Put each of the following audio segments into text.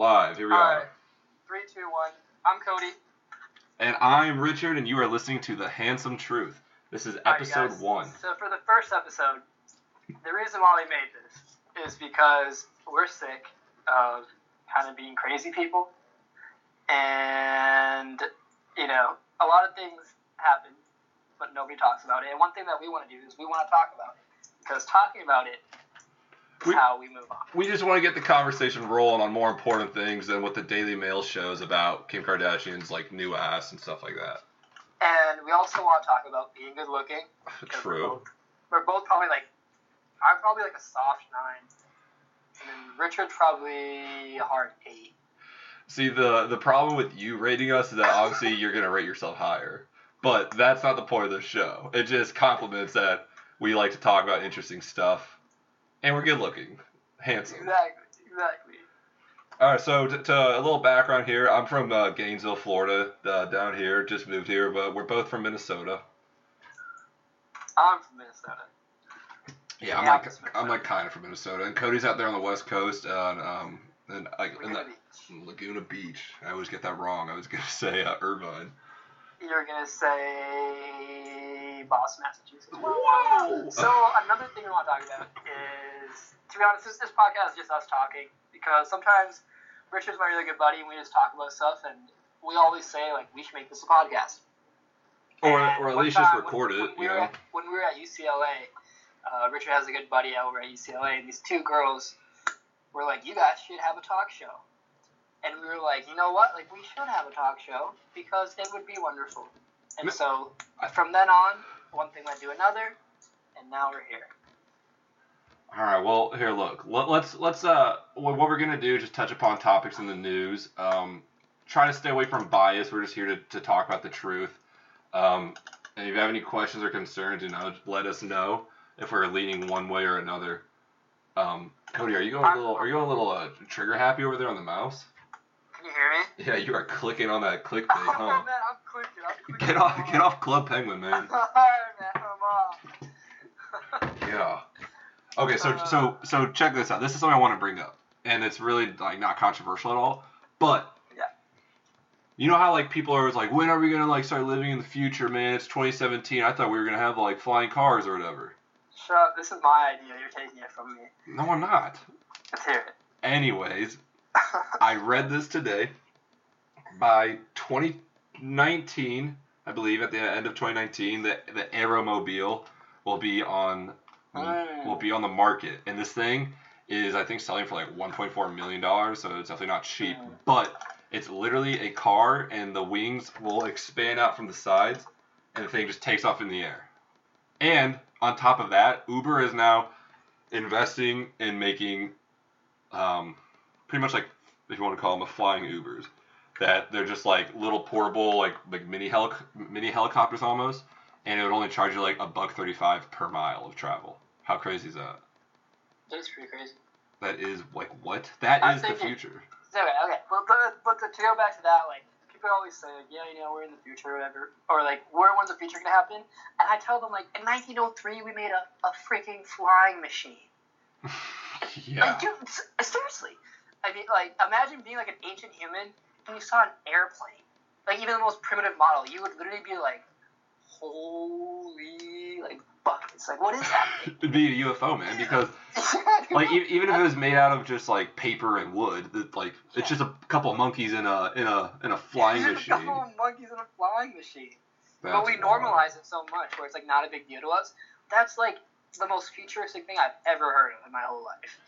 live. Here we All are. right. Three, two, one. I'm Cody. And I'm Richard, and you are listening to The Handsome Truth. This is episode guys. one. So for the first episode, the reason why we made this is because we're sick of kind of being crazy people, and you know, a lot of things happen, but nobody talks about it. And one thing that we want to do is we want to talk about it because talking about it We- how we move on. We just want to get the conversation rolling on more important things than what the Daily Mail shows about Kim Kardashian's like new ass and stuff like that. And we also want to talk about being good looking. 'cause We're True. both, we're both probably like, I'm probably like a soft nine, and then Richard's probably a hard eight. See, the the problem with you rating us is that obviously you're gonna rate yourself higher, but that's not the point of the show. It just compliments that we like to talk about interesting stuff, and we're good looking, handsome. Exactly, exactly. All right, so to, to a little background here, I'm from uh, Gainesville, Florida, uh, down here. Just moved here, but we're both from Minnesota. I'm from Minnesota. Yeah, I'm Yeah, like I'm I'm like kind of from Minnesota, and Cody's out there on the West Coast, and um, and like in Laguna Beach. Laguna Beach. I always get that wrong. I was gonna say uh, Irvine. You're gonna say Boston, Massachusetts. Whoa! So another thing we want to talk about is, to be honest, this, this podcast is just us talking because sometimes Richard's my really good buddy and we just talk about stuff and we always say like we should make this a podcast. Or And or at one least just record when, it. When we, You were know. at, when we were at UCLA, uh, Richard has a good buddy over at UCLA, and these two girls were like, "You guys should have a talk show." And we were like, "You know what? Like, we should have a talk show because it would be wonderful." And so from then on, one thing led to another, and now we're here. All right. Well, here, look. Let, let's let's uh, what we're gonna do is just touch upon topics in the news. Um, try to stay away from bias. We're just here to, to talk about the truth. Um, and if you have any questions or concerns, you know, let us know if we're leaning one way or another. Um, Cody, are you going a little? Are you a little uh, trigger happy over there on the mouse? Hear me? Yeah, you are clicking on that clickbait, Oh huh? man, I'm clicking. I'm clicking. Get off, get off Club Penguin, man. Man, I'm off. Yeah. Okay, so so uh. so check this out. This is something I want to bring up, and it's really like not controversial at all. But Yeah. you know how like people are always like, when are we gonna like start living in the future, man? It's 2017. I thought we were gonna have like flying cars or whatever. Shut up. This is my idea. You're taking it from me. No, I'm not. Let's hear it. Anyways, I read this today. By 2019, I believe at the end of 2019, the the AeroMobil will be on will be on the market, and this thing is I think selling for like 1.4 million dollars, so it's definitely not cheap. But it's literally a car, and the wings will expand out from the sides, and the thing just takes off in the air. And on top of that, Uber is now investing in making, um, pretty much like if you want to call them a flying Ubers, that they're just like little portable like like mini helic- mini helicopters almost, and it would only charge you like a buck thirty five per mile of travel. How crazy is that? That's pretty crazy. That is like what? That I'm is the thinking- future. Okay, okay. But, but, but to, go back to that, like, people always say, like, yeah, you know, we're in the future or whatever. Or, like, where when's the future to happen? And I tell them, like, in 1903, we made a, a freaking flying machine. yeah. Like, dude, seriously. I mean, like, imagine being, like, an ancient human and you saw an airplane. Like, even the most primitive model. You would literally be like, holy, like, buckets. Like, what is that? It'd be a UFO, man, because like e- even if it was made out of just like paper and wood, that like it's just a couple of monkeys in a in a in a flying There's machine. A couple of monkeys in a flying machine. but we wild. normalize it so much where it's like not a big deal to us. That's like the most futuristic thing I've ever heard of in my whole life.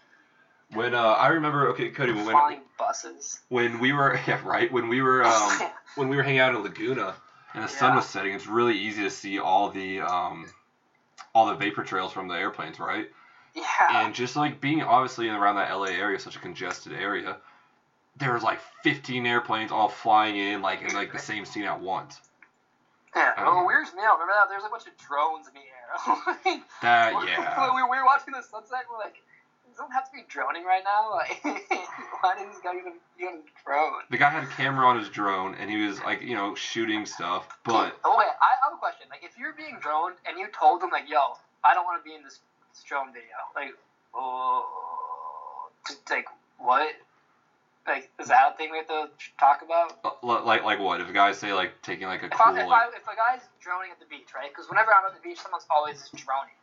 When uh, I remember, okay, Cody, when Flying buses. when we were yeah right when we were um when we were hanging out in Laguna and the sun was setting, it's really easy to see all the um all the vapor trails from the airplanes, right? yeah. And just like being obviously around that LA area, such a congested area, there was like 15 airplanes all flying in like in like the same scene at once. yeah. um, Oh, weirds me out. Remember that? There's a bunch of drones in the air. Like, That yeah. we, we were watching the sunset. We're like, it doesn't have to be droning right now. Like, why did this guy even even drone? The guy had a camera on his drone and he was like, you know, shooting stuff, but okay, I have a question. Like, if you're being droned and you told them like, "Yo, I don't want to be in this, this drone video," like, oh, just like what? Like, is that a thing we have to talk about? Uh, Like like what? If a guy say like taking like a If, cool I, if, like I, if a guy's droning at the beach, right? Because whenever I'm at the beach, someone's always droning.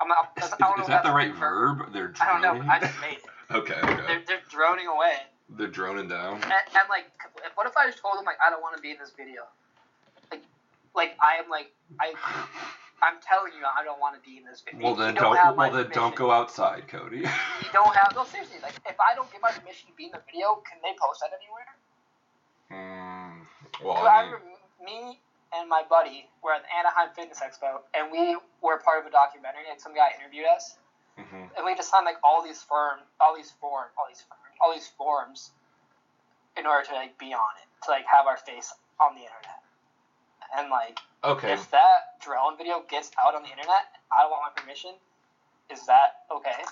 I'm not. is, I don't know is if that the right verb. They're droning. I don't know. I just made it. Okay, okay. They're, they're droning away. They're droning down. And, and like, what if I just told them like I don't want to be in this video? Like, like I am like I, I'm telling you I don't want to be in this video. Well You don't don't. Well then don't go outside, Cody. You don't have no seriously. Like, if I don't give my permission to be in the video, can they post that anywhere? Hmm. Well, I I mean, remember me and my buddy were at the Anaheim Fitness Expo, and we were part of a documentary, and some guy interviewed us, mhm. and we just signed like all these firm, all these form, all these firm, all these forms, in order to like be on it, to like have our face on the internet, and like okay. if that drone video gets out on the internet, I don't want my permission. Is that okay?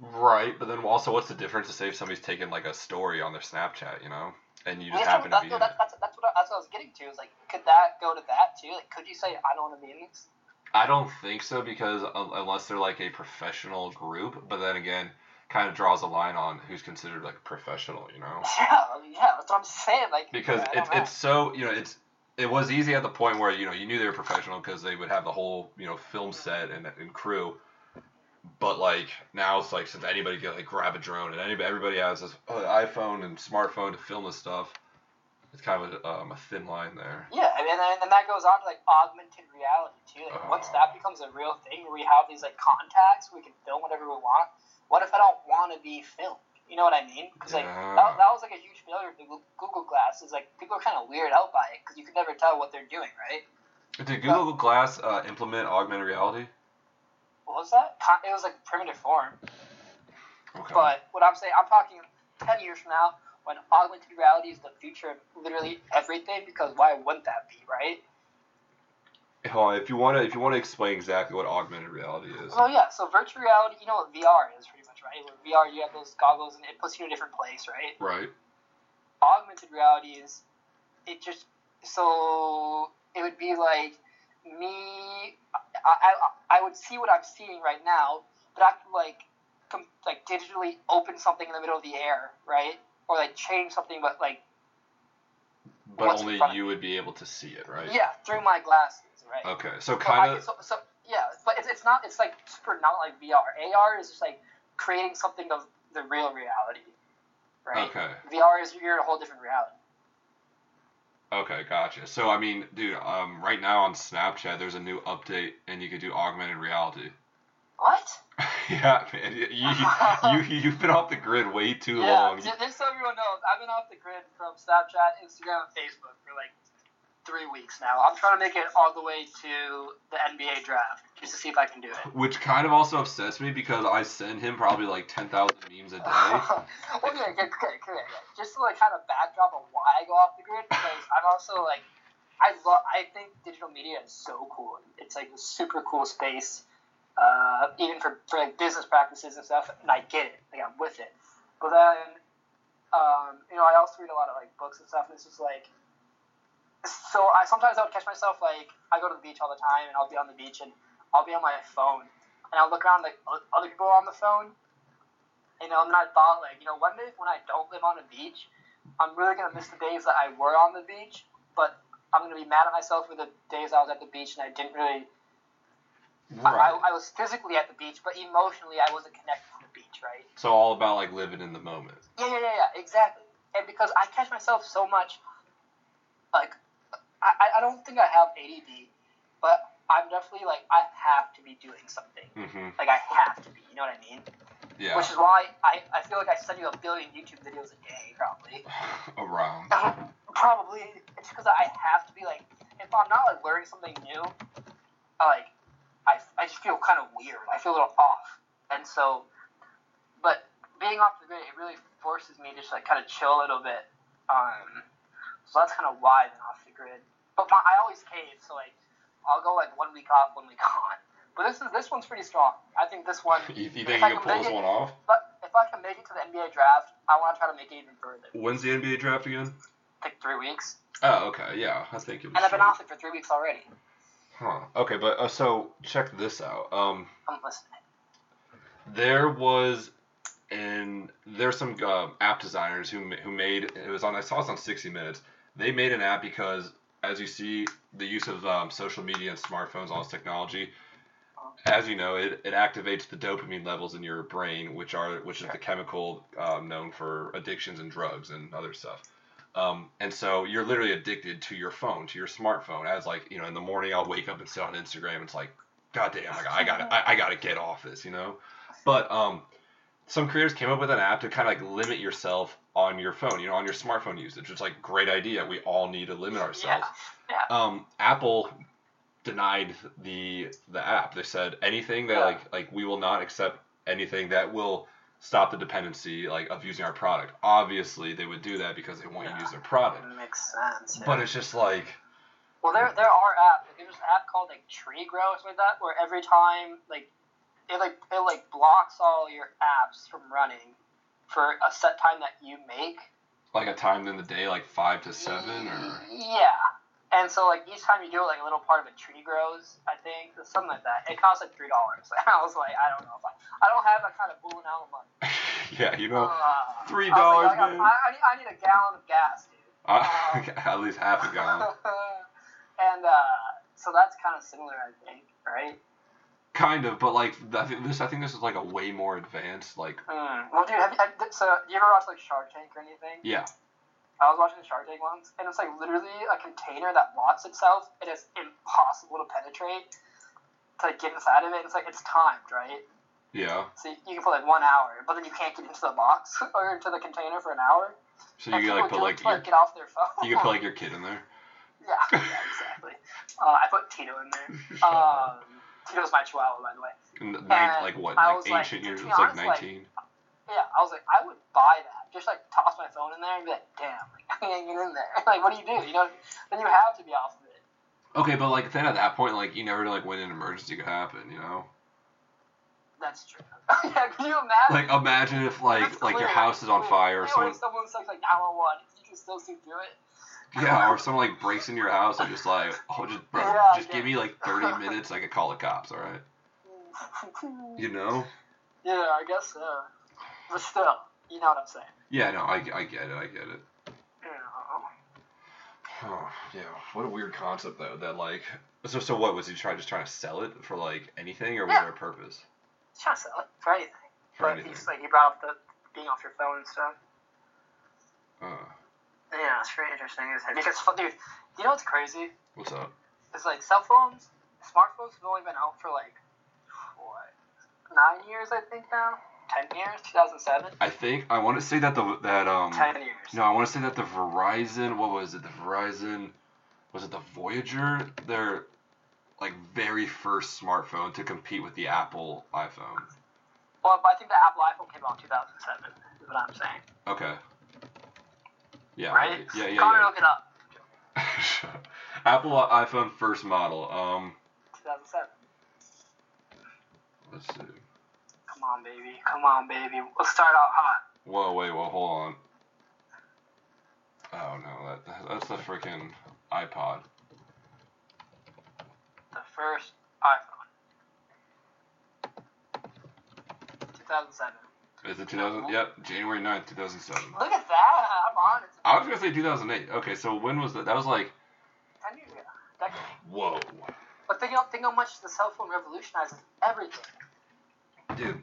Right, but then also, what's the difference to say if somebody's taking like a story on their Snapchat, you know, and you just Yeah, happen to that's, be that's, that's, that's, what I, that's what I was getting to. Is like, could that go to that too? Like, could you say I don't want to be in this? I don't think so because unless they're like a professional group, but then again, kind of draws a line on who's considered like professional, you know. Yeah, yeah, that's what I'm saying. Like, because don't it's know. it's so you know it's it was easy at the point where you know you knew they were professional because they would have the whole you know film mm-hmm. set and, and crew but like now it's like since anybody can like grab a drone and anybody everybody has this uh, iphone and smartphone to film this stuff it's kind of a, um, a thin line there Yeah, and then, and then that goes on to like augmented reality too. Like once Oh. that becomes a real thing, where we have these like contacts, we can film whatever we want. What if I don't want to be filmed? You know what I mean? Because like Yeah. that, that was like a huge failure of the Google Glass. Is like people are kind of weirded out by it because you can never tell what they're doing, right? did google glass uh, implement augmented reality What was that? It was like primitive form. okay But what I'm saying, I'm talking 10 years from now when augmented reality is the future of literally everything because why wouldn't that be, right? Hold on, if you want to if you want to explain exactly what augmented reality is Well, yeah, so virtual reality, you know what VR is pretty much, right? With VR, you have those goggles and it puts you in a different place, right? right Augmented reality is, it just, so it would be like me, I, I, I would see what I'm seeing right now, but I could like, com- like digitally open something in the middle of the air, right? Or like change something, but like but only you would be able to see it right Yeah, through my glasses, right? okay so kind of So, so yeah, but it's, it's not. It's like super not like VR. AR is just like creating something of the real reality, right? okay VR is you're in a whole different reality. Okay, gotcha. So I mean, dude, um, right now on Snapchat, there's a new update, and you can do augmented reality. What? yeah, man, you, you you you've been off the grid way too yeah. long. Just, just so everyone knows, I've been off the grid from Snapchat, Instagram, and Facebook for like three weeks now. I'm trying to make it all the way to the NBA draft just to see if I can do it. Which kind of also upsets me because I send him probably like ten thousand memes a day. well, yeah, okay, okay, okay, yeah. Just to like kind of backdrop of why I go off the grid because I'm also like, I love, I think digital media is so cool. It's like a super cool space, uh, even for, for like business practices and stuff. And I get it, like I'm with it. But then, um, you know, I also read a lot of like books and stuff, and it's just like, so I sometimes I would catch myself like I go to the beach all the time, and I'll be on the beach and I'll be on my phone, and I'll look around like other people are on the phone, and I thought like, you know, one when I don't live on a beach, I'm really gonna miss the days that I were on the beach, but I'm gonna be mad at myself for the days I was at the beach and I didn't really. I, Right. I, I was physically at the beach, but emotionally I wasn't connected to the beach, right? So all about like living in the moment. Yeah, yeah, yeah, yeah, exactly. And because I catch myself so much, like, I, I- don't think I have ADD, but I'm definitely like I have to be doing something. hmm Like I have to be. You know what I mean? Yeah. Which is why I, I feel like I send you a billion YouTube videos a day, probably. Around. probably. It's because I have to be like, if I'm not like learning something new, I like, I, I just feel kind of weird. I feel a little off. And so, but being off the grid, it really forces me to just like kind of chill a little bit. Um, so that's kind of why I've been off the grid. But my, I always cave, so like, I'll go like one week off, one week on. But this is this one's pretty strong. I think this one. You, think you can pull this it- one off? But if I can make it to the NBA draft, I want to try to make it even further. When's the NBA draft again? Like three weeks, Oh, okay. Yeah, I think it was. and I've been off it for three weeks already. Huh. Okay, but uh, so check this out. Um, I'm listening. there was and there's some uh, app designers who who made it was on I saw this on 60 Minutes. They made an app because as you see the use of um, social media and smartphones, all this technology, as you know, it, it activates the dopamine levels in your brain, which are which is the chemical um, known for addictions and drugs and other stuff. Um, and so you're literally addicted to your phone, to your smartphone. As like you know, in the morning I'll wake up and sit on Instagram. It's like, God damn, I got I gotta I, I gotta get off this, you know. But um, some creators came up with an app to kind of like limit yourself on your phone, you know, on your smartphone usage. It's like great idea. We all need to limit ourselves. Yeah. Yeah. Um, Apple denied the the app. They said anything that Yeah. like like we will not accept anything that will stop the dependency like of using our product. Obviously, they would do that because they want you to use their product. Makes sense. Yeah. But it's just like Well, there there are apps. There's an app called like Tree Grow or something like that, where every time like it like it like blocks all your apps from running for a set time that you make. like a time in the day, like five to seven, or Yeah. And so like each time you do it, like a little part of a tree grows. I think or something like that. It costs like three dollars. I was like, I don't know if I, I don't have that kind of booling out money. yeah, you know, Uh, $3, I was like, man. I, I, need, I need a gallon of gas, dude. uh, at least half a gallon. and uh, so that's kind of similar, I think, right? Kind of, but like I think this, I think this is like a way more advanced. Like, Mm. Well, dude, have you, have, so you ever watched like Shark Tank or anything? yeah, I was watching the Shark Tank once, and it's like literally a container that locks itself. and It is impossible to penetrate to get inside of it. It's like it's timed, right? yeah. So you can put like one hour, but then you can't get into the box or into the container for an hour. So you can like put like your, get off their phone. you can put like your kid in there. yeah, yeah, exactly. Uh, I put Tito in there. Um, Tito's my chihuahua, by the way. And like what? Like was like- ancient years? to It be was like honest, like, nineteen. Yeah, I was like, I would buy that. Just like toss my phone in there and be like, damn, like, I can't get in there. Like, what do you do? You know, then you have to be off of it. Okay, but like then at that point, like you never know like when an emergency could happen. You know, That's true. yeah, can you imagine? like imagine if like It's like your house is on clear. fire or Yeah, someone someone's like, like 911, you can still see through it. yeah, or someone like breaks into your house and just like oh just bro, Yeah, just yeah. give me like thirty minutes, I could call the cops. All right, you know. yeah, I guess so. But still, you know what I'm saying. Yeah, no, I, I get it, I get it. Oh, yeah. What a weird concept though. That like, so so what was he trying just trying to sell it for like anything, or was Yeah. there a purpose He's trying to sell it for anything. for but anything? he's like, he brought up the being off your phone and stuff. Uh, Yeah, it's very interesting, isn't it? Because, dude, you know what's crazy? what's up? It's like cell phones, smartphones have only been out for like, what, nine years, I think now? Ten years? 2007? I think I want to say that the that um. Ten years. No, I want to say that the Verizon. What was it? The Verizon. Was it the Voyager? Their like very first smartphone to compete with the Apple iPhone. Well, but I think the Apple iPhone came out in 2007, is what I'm saying. Okay. Yeah. right? Yeah, yeah, Connor, yeah. look it up. Apple iPhone first model. Um, 2007. let's see. Come on, baby. Come on, baby. Let's start out hot. Whoa, wait, whoa, hold on. Oh no, that that's the freaking iPod. The first iPhone. 2007. Is it 2000? Yep, January 9th, 2007. Look at that. I'm on it. I was gonna say 2008. Okay, so when was that? That was like, 10 years ago. Decade. whoa, But think how, think how much the cell phone revolutionizes everything. Dude.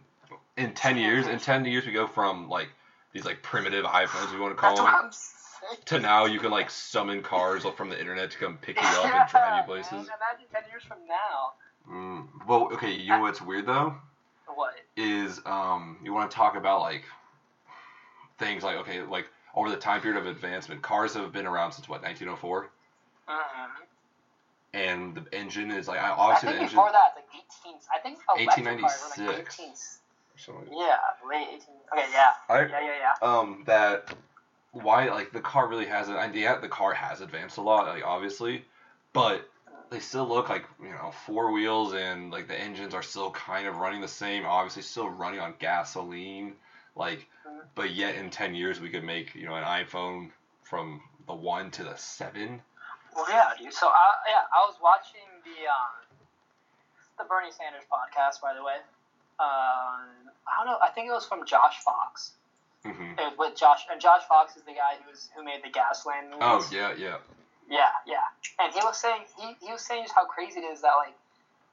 In 10 years, in 10 years, we go from like these like primitive iPhones, we want to call That's what them, I'm to now you can like summon cars from the internet to come pick you up and drive you places. Man, imagine 10 years from now. Mm. Well, okay, you know what's weird though? What? is um you want to talk about like things like okay like over the time period of advancement cars have been around since what 1904 Mm-hmm. And the engine is like I- I obviously think the engine before that, like 18. I think electric cars were like 1896. 18. something Yeah, late 18. Okay, yeah. I, Yeah, yeah, yeah. um that why like the car really hasn't and yeah the car has advanced a lot like obviously but they still look like you know four wheels and like the engines are still kind of running the same obviously still running on gasoline like Mhm. but yet in 10 years we could make you know an iphone from the 1 to the 7 Well, yeah, dude. So, I, yeah, I was watching the um, the Bernie Sanders podcast, by the way. Um, I don't know. I think it was from Josh Fox. hmm It was with Josh, and Josh Fox is the guy who was who made the Gasland movies. Oh yeah, yeah. Yeah, yeah. And he was saying he, he was saying just how crazy it is that like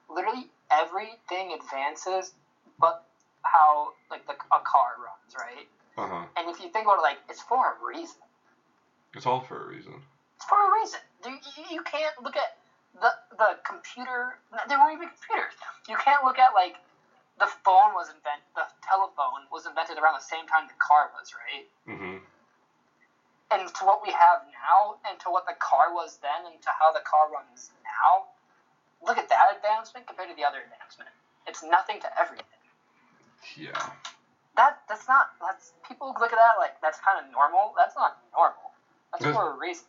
literally everything advances, but how like the a car runs, right? Uh huh. And if you think about it, like it's for a reason. It's all for a reason. For a reason. You, can't look at the the computer. There weren't even computers. You can't look at like the phone was invented. The telephone was invented around the same time the car was, right? hmm and to what we have now and to what the car was then and to how the car runs now, look at that advancement compared to the other advancement. It's nothing to everything. Yeah. That that's not that's people look at that like that's kind of normal. That's not normal. That's for a reason.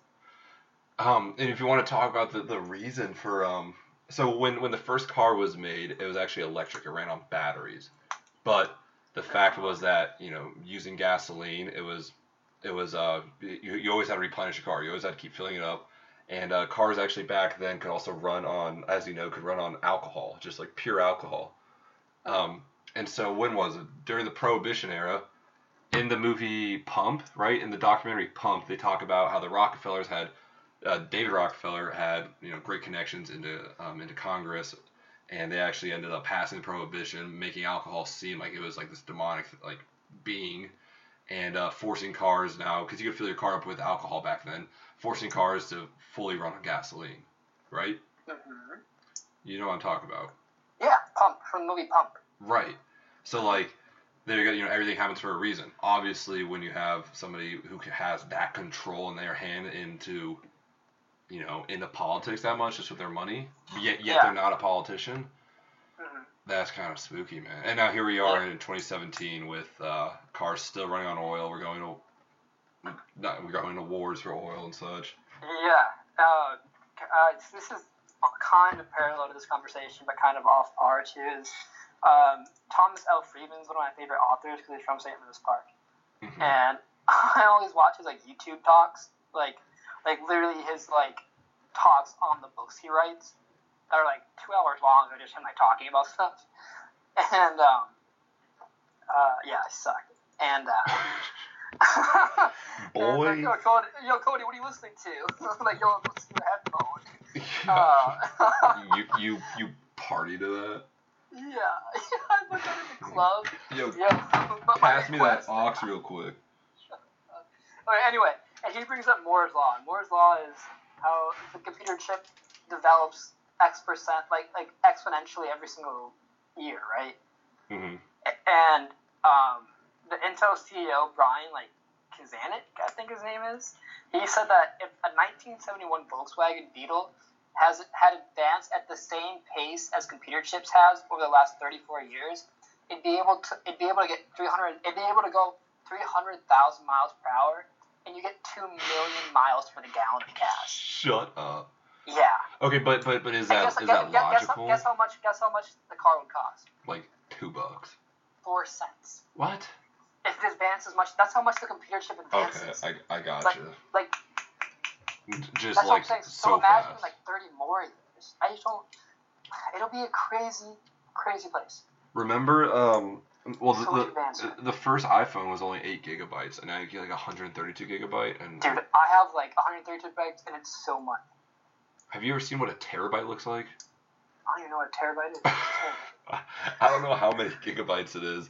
Um, and if you want to talk about the, the reason for um, so when when the first car was made, it was actually electric. It ran on batteries, but the fact was that you know using gasoline, it was it was uh you, you always had to replenish your car. You always had to keep filling it up. And uh, cars actually back then could also run on, as you know, could run on alcohol, just like pure alcohol. Um, and so when was it? During the Prohibition era, in the movie Pump, right? In the documentary Pump, they talk about how the Rockefellers had, uh, David Rockefeller had, you know, great connections into um, into Congress, and they actually ended up passing Prohibition, making alcohol seem like it was like this demonic like being, and uh, forcing cars now, because you could fill your car up with alcohol back then, forcing cars to fully run on gasoline, right? hmm You know what I'm talking about. Yeah, Pump from the movie Pump. Right. So like, there you go. You know, everything happens for a reason. Obviously, when you have somebody who has that control in their hand into, you know, into politics that much just with their money, yet yet Yeah. they're not a politician. hmm That's kind of spooky, man. And now here we are in 2017 with uh, cars still running on oil. We're going to, not, we're going to wars for oil and such. Yeah. Uh, uh, this is kind of parallel to this conversation, but kind of off par too. Is um, Thomas L. Friedman is one of my favorite authors because he's from St. Louis Park. Mhm. and I always watch his like YouTube talks, like like literally his like talks on the books he writes that are like two hours long. They're just him like talking about stuff, and um, uh, yeah, I suck. And uh, and, like, yo, Cody, yo, Cody, what are you listening to? like, yo, I'm listening to. Uh, you you you party to that? yeah, I went out in the club. Yo, Yeah, pass me that ox real quick. Okay, anyway, and he brings up Moore's law. And Moore's law is how the computer chip develops X percent, like like exponentially every single year, right? hmm And um, the Intel CEO Brian, like Krzanich, I think his name is, he said that if a 1971 Volkswagen Beetle has had advanced at the same pace as computer chips has over the last 34 years, it'd be able to it'd be able to get 300 it'd be able to go 300,000 miles per hour, and you get two million miles for the gallon of gas. Shut up. Yeah. Okay, but but but is that guess, is guess, that guess, logical? guess how much guess how much the car would cost? Like two bucks. Four cents. What? If it advances as much, that's how much the computer chip advances. Okay. I I got Like- you. like Just that's like what I'm saying. So, so imagine fast. like 30 more years. I just don't. It'll be a crazy, crazy place. Remember, um, well, So the, the, the first iPhone was only eight gigabytes, and now you get like 132 gigabyte. And Dude, I have like 132 bytes, and it's so much. have you ever seen what a terabyte looks like? I don't even know what a terabyte is. I don't know how many gigabytes it is,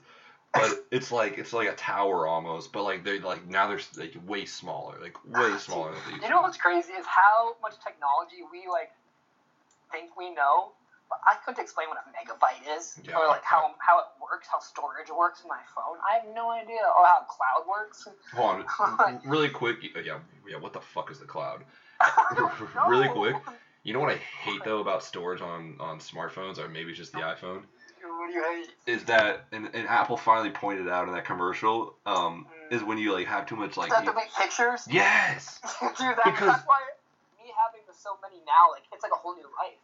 but it's like it's like a tower almost. But like they like now they're like way smaller, like way smaller than these. You know what's crazy is how much technology we like think we know. I couldn't explain what a megabyte is, Yeah, or like how how it works, how storage works in my phone. I have no idea, or how cloud works. Hold on, really quick. Yeah, yeah. What the fuck is the cloud? Really quick? You know what I hate though about storage on on smartphones, or maybe just the iPhone, What do you hate? is that and, and Apple finally pointed out in that commercial, um, is when you like have too much like. Is that you- to make pictures? yes, Dude, that, Because- that's why me having the so many now, like it's like a whole new life.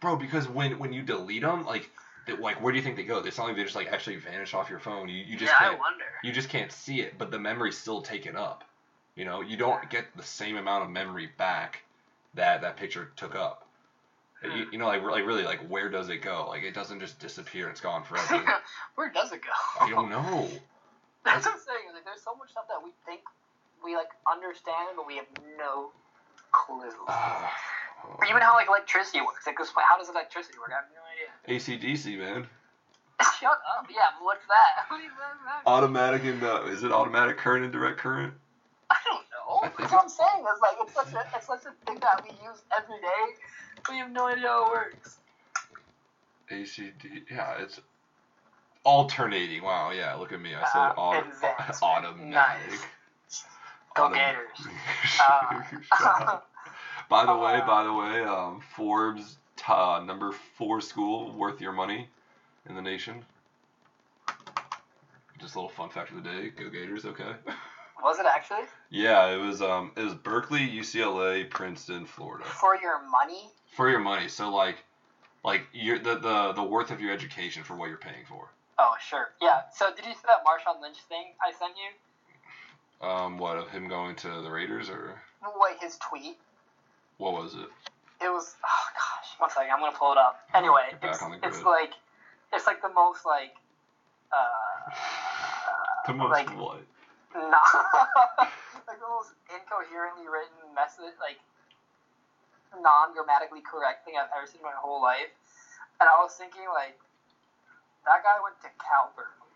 Bro. Because when when you delete them, like. Like where do you think they go? It's not like they just like actually vanish off your phone. You, you just yeah, can't wonder. you just can't see it, but the memory's still taken up. You know, you don't get the same amount of memory back that that picture took up. You, you know, like like really, like where does it go? Like it doesn't just disappear. It's gone forever. Where does it go? I don't know. That's what I'm saying. Like, there's so much stuff that we think we like understand, but we have no clue. Ah, Or even how like electricity works. Like, 'cause how does electricity work? I have no idea. ACDC, man. Shut up. Yeah, what's that? What that? Automatic and uh, is it automatic current and direct current? I don't know. I That's what I'm saying. It's like it's such a it's such a thing that we use every day. We have no idea how it works. ACD. Yeah, it's alternating. Wow. Yeah. Look at me. I said Uh, auto- automatic. Nice. Go Autom- Gators. Up. By the way, Uh, by the way, um, Forbes uh, number four school worth your money in the nation. Just a little fun fact of the day. Go Gators. Okay. Was it actually yeah, it was um it was Berkeley, UCLA, Princeton, Florida. for your money? For your money. So like like your the, the the worth of your education for what you're paying for. Oh sure. Yeah. So did you see that Marshawn Lynch thing I sent you? Um, what of him going to the Raiders or Wait, his tweet. What was it? It was oh gosh, one second, I'm gonna pull it up. Anyway, it's, it's like it's like the most like uh The most like what? not like the most incoherently written message like non grammatically correct thing I've ever seen in my whole life. And I was thinking like that guy went to Cal Berkeley.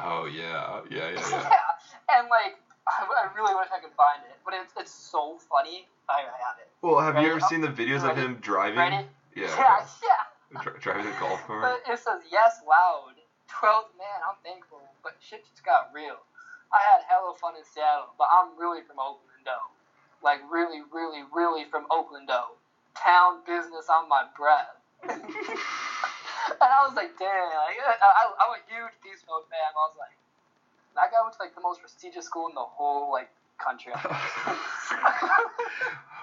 Oh yeah, yeah, yeah, Yeah. yeah. And like I, I really wish I could find it. But it's it's so funny. I, I have it. Well, have you Ready? ever seen the videos of him driving? Ready? Yeah. Yeah, yeah. Dri- driving a golf cart. But it says yes loud. Twelfth man, I'm thankful, but shit just got real. I had hella fun in Seattle, but I'm really from Oakland though. Like really, really, really from Oakland though. Town business on my breath. and I was like, damn, like, I, I, I'm a huge Beast Mode fan. I was like, that guy went to like the most prestigious school in the whole like country.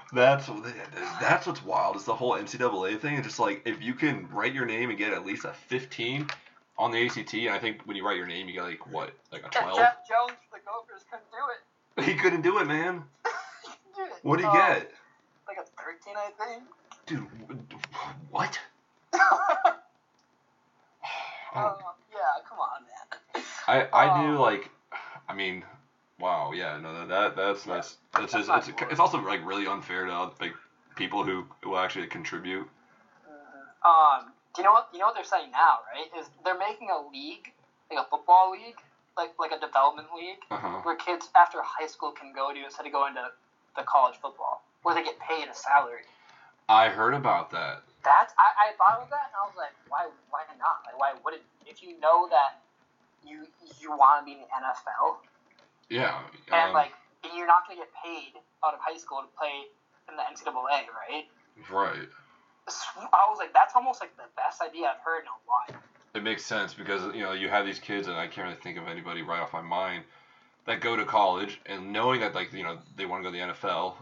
that's that's what's wild. Is the whole NCAA thing. It's just like if you can write your name and get at least a 15 on the ACT, and I think when you write your name, you get like what, like a 12. Jeff Jones, the Gophers, couldn't do it. He couldn't do it, man. Do it. What did he Uh, get? Like a 13, I think. Dude, what? Oh, yeah, come on. I I knew Oh. like, I mean, wow, yeah, no, that that's that's that's just That's it's, it's also like really unfair to like people who who actually contribute. Um, do you know what? You know what they're saying now, right? Is they're making a league, like a football league, like like a development league, Uh huh. where kids after high school can go to instead of going to the college football, where they get paid a salary. I heard about that. That's I, I thought of that and I was like, why why not? Like why wouldn't if you know that you you want to be in the NFL Yeah. and um, like and you're not gonna get paid out of high school to play in the NCAA, right? right. I was like, that's almost like the best idea I've heard in a while. It makes sense because you know you have these kids, and I can't really think of anybody right off my mind that go to college and knowing that like you know they want to go to the NFL,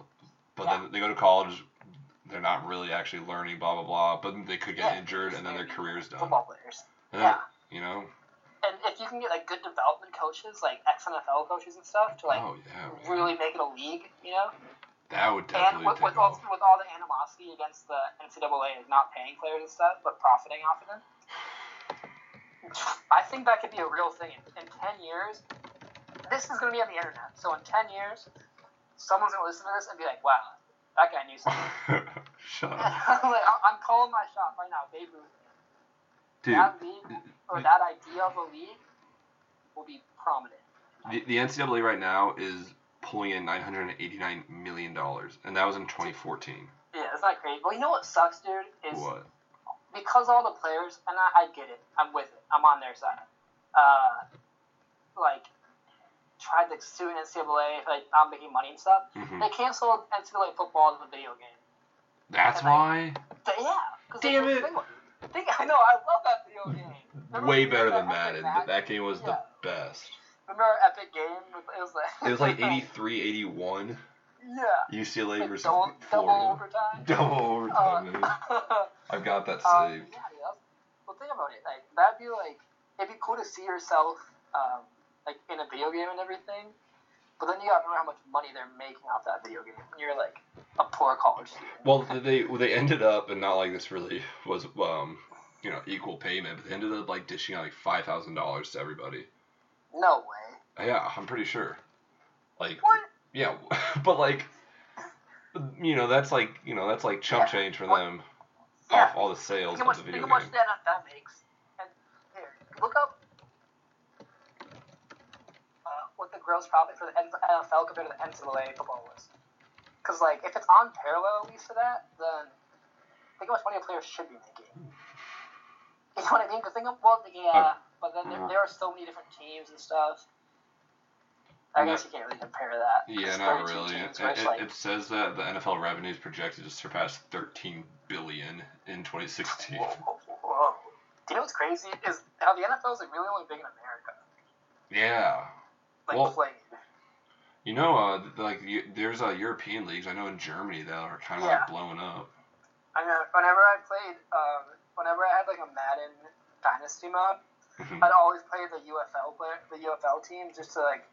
but then they go to college, they're not really actually learning blah blah blah, but they could get Yeah, injured and then their career's done. Football players. And then, Yeah. You know. And if you can get like good development coaches, like ex NFL coaches and stuff, to like oh yeah. Really make it a league, you know, That would and definitely with, take with all with all the animosity against the NCAA is not paying players and stuff, but profiting off of them. I think that could be a real thing in, in ten years. This is gonna be on the internet, so in ten years, someone's gonna listen to this and be like, "Wow, that guy knew something." Shut up, like, I'm calling my shot right now, Babe Ruth. dude. That or that idea of a league will be prominent. The, the NCAA right now is pulling in 989 million dollars, and that was in 2014. Yeah, it's not crazy. Well, you know what sucks, dude? Is What? because all the players, and I, I get it, I'm with it, I'm on their side. Uh, like, tried to sue NCAA for like not making money and stuff. hmm They canceled NCAA football as a video game. That's And I- why. But yeah, 'cause they Damn were it. Big. Think, I know, I love that video game. Remember Way better than that Madden. That game was Yeah. the best. Remember our epic game? It was like It was like 83, 81. yeah, UCLA like versus double, double overtime. Double overtime. Uh, I've got that Uh, saved. yeah, yeah. Well, think about it. Like that'd be like it'd be cool to see yourself, um, like in a video game and everything. But then you gotta remember how much money they're making off that video game. You're like a poor college student. Well, they they ended up, and not like this really was um you know equal payment, but they ended up like dishing out like five thousand dollars to everybody. no way. Yeah, I'm pretty sure. Like What? yeah, but like you know that's like you know that's like chump Yeah. change for What? them Yeah. off all the sales of the video how much game. the NFL makes. And here, look up uh, what the gross profit for the NFL compared to the NCAA football was. Because, like, if it's on parallel at least to that, then think how much money a player should be making. You know what I mean? Because think of, well, yeah, uh, but then there, uh-huh. there are so many different teams and stuff. I guess you can't really compare that. Yeah, not really. teams It, it, like- it says that the NFL revenue is projected to surpass 13 billion in 2016. Whoa, whoa, whoa. Do you know what's crazy? Is how the NFL is like really only big in America. Yeah. Like Well- played. You know, uh, like you, there's uh, European leagues. I know in Germany that are kind of Yeah. like blowing up. I mean, whenever I played, um, whenever I had like a Madden Dynasty mode, I'd always play the UFL player, the UFL team, just to like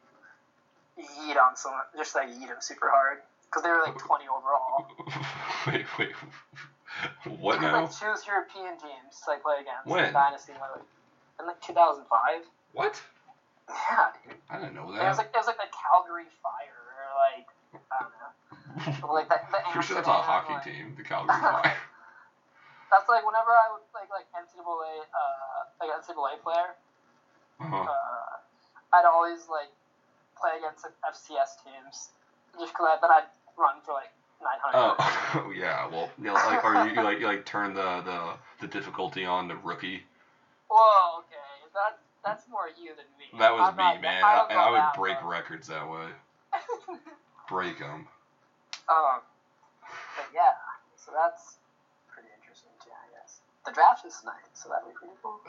yeet on someone, just like yeet them super hard, because they were like 20 overall. wait, wait. What you could now? like choose European teams to like play against When? in Dynasty mode. In like 2005. What? Yeah. I didn't know that. It was that. like it was like the Calgary Fire or like I don't know. Like the, the Pretty sure that's a hockey like- team, the Calgary Fire. That's like whenever I would like like NCAA uh like NCAA player, Uh-huh. uh, I'd always like play against like, FCS teams just because then I'd run for like 900. Oh, yeah. Well, you know, like, are you, you like you like turn the, the the difficulty on the rookie. Whoa, okay, that's that's more you than me. That was I'm me, not- man. I and I would that break far. records that way. Break them. um, but yeah, so that's pretty interesting too, I guess. The draft is tonight, so that'd be pretty cool.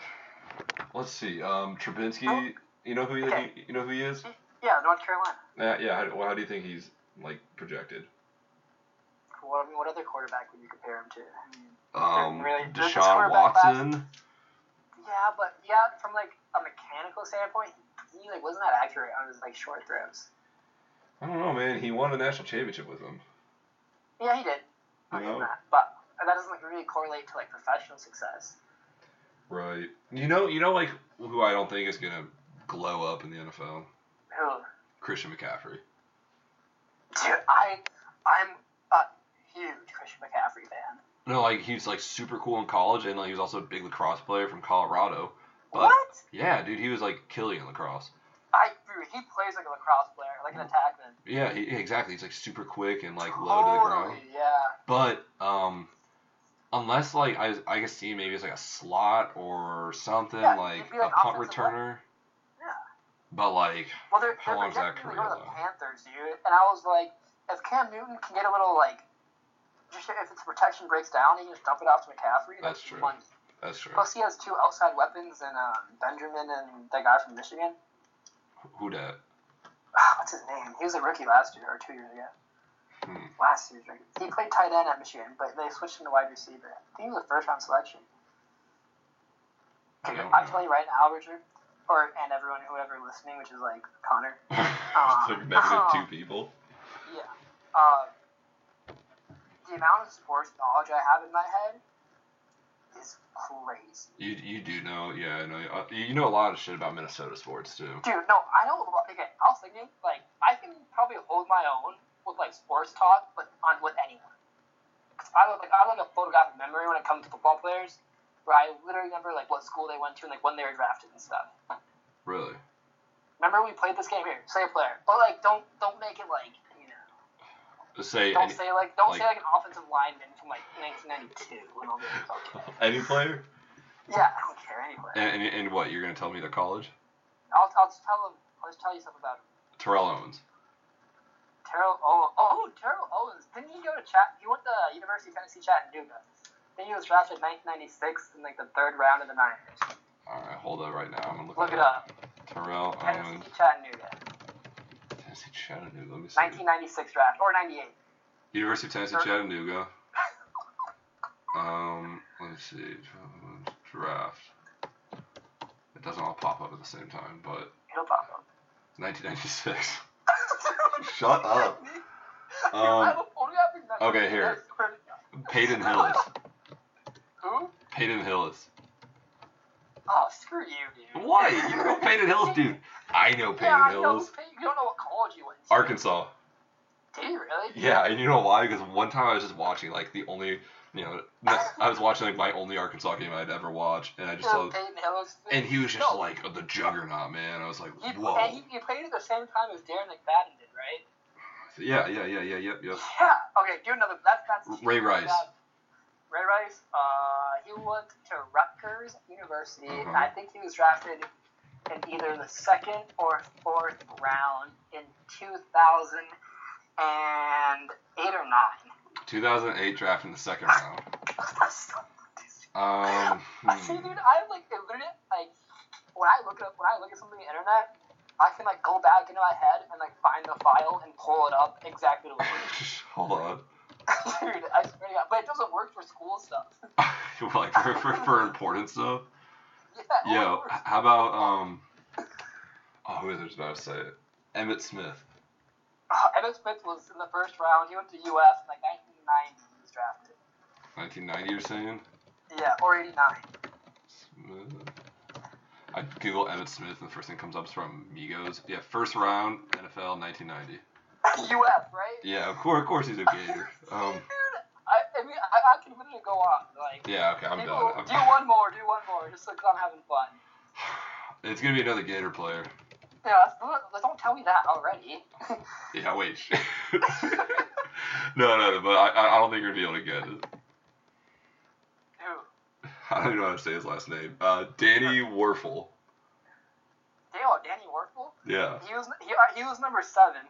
Let's see. Um, Trubisky. Oh. You know who he, Okay. you know who he is? Yeah, North Carolina. Uh, yeah. How, well, how do you think he's like projected? What, I mean, what other quarterback would you compare him to? I mean, Um, really- Deshaun quarterback class- Watson. Yeah, but yeah, from like a mechanical standpoint, he like wasn't that accurate on his like short throws. I don't know, man. He won a national championship with him. Yeah, he did. You know? that. But that doesn't like really correlate to like professional success. Right. You know. You know, like who I don't think is gonna glow up in the NFL. Who? Christian McCaffrey. Dude, I I'm a huge Christian McCaffrey fan. No, like he's like super cool in college, and like he was also a big lacrosse player from Colorado. But what? yeah, dude, he was like killing in lacrosse. I dude, he plays like a lacrosse player, like an attackman. Yeah, he, exactly. He's like super quick and like low to the ground. Totally, Yeah. But um, unless like I I could see maybe it's like a slot or something Yeah, like he'd a punt returner. Yeah. But like, Well, they're, How they're long's that projecting career, go to the? Panthers, dude. And I was like, if Cam Newton can get a little like, just if its protection breaks down, he can just dump it off to McCaffrey. That's That's, true. money. That's true. Plus, he has two outside weapons and um, Benjamin and that guy from Michigan. Who dat? Ah, What's his name? He was a rookie last year or two years ago. Hmm. Last year's rookie. He played tight end at Michigan, but they switched him to wide receiver. I think he was a first round selection. Okay, I'm know. telling you right now, Richard, or and everyone whoever listening, which is like Connor. It's like negative two people. Yeah. Uh, the amount of sports knowledge I have in my head is crazy. You you do know, yeah, I know. uh, You know a lot of shit about Minnesota sports too. Dude, no, I know. a lot- Okay, I was thinking, like, I can probably hold my own with like sports talk, but on with anyone. I look like I have like a photographic memory when it comes to football players, where I literally remember like what school they went to and like when they were drafted and stuff. Really? Remember we played this game here. Say a player, but like don't don't make it like you know. Just say Don't any, say like don't like- say like an offensive lineman from like 1992 and all. Okay. any player. Yeah, I don't care anyway. And, and, and what? You're gonna tell me the college? I'll, I'll just tell him. I'll just tell you something about him. Terrell Owens. Terrell Owens. Oh, Terrell Owens. Didn't he go to Chat? He went to University of Tennessee Chattanooga. Then he was drafted in 1996 in like the third round of the Niners. All right, hold up right now. I'm gonna look, Look it up. Terrell Tennessee Owens, Chattanooga. Tennessee Chattanooga. Let me see. 1996 draft or 98. University of Tennessee Thir- Chattanooga. Um, let me see. Draft. It doesn't all pop up at the same time, but It'll pop up. 1996. Shut up. Um, a photographic memory. okay, here. Peyton Hillis. Who? Peyton Hillis. Oh, screw you, dude. What? You know Peyton Hillis, dude. I know Peyton yeah, I know. Hillis. You don't know what college you went to. Arkansas. Did you really? Yeah, and you know why? Because one time I was just watching like the only, you know, I was watching like my only Arkansas game I'd ever watch, and I just saw, Peyton Hillis. and he was just No. like the juggernaut, man. I was like, He, whoa. and he, he played at the same time as Darren McFadden did, right? Yeah, yeah, yeah, yeah, yep, yep. Yeah. Okay, do another. That's that's. Ray Rice. that- Ray Rice. Uh, he went to Rutgers University, Uh-huh. I think he was drafted in either the second or fourth round in 2008 or nine. 2008 draft in the second round. That's so- Um, I see, hmm. dude. I like it literally like when I look up when I look at something on the internet, I can like go back into my head and like find the file and pull it up exactly the way. hold on. Dude, I swear to God, but it doesn't work for school stuff. like for, for, for important stuff. Yeah. Yo, only works- h- how about um? Oh, who was I about to say? it? Emmitt Smith. Uh, Emmitt Smith was in the first round. He went to UF in like 1990. He was drafted. 1990, you're saying? Yeah, or 89. Smith. I Google Emmitt Smith, and the first thing comes up is from Migos. Yeah, first round NFL 1990. UF, right? Yeah, of course, of course he's a Gator. Um, Dude, I, I mean, I, I can literally go on. Like, yeah, okay, I'm done. I'm do one more, do one more, just because I'm having fun. It's gonna be another Gator player. Yeah, don't- don't tell me that already. Yeah, wait. no, no, no, but I, I- don't think you're gonna be able to get it. Dude, I don't even know how to say his last name. Uh, Danny Wuerffel. Dale, Danny Wuerffel? Yeah. He was he, uh, he was number seven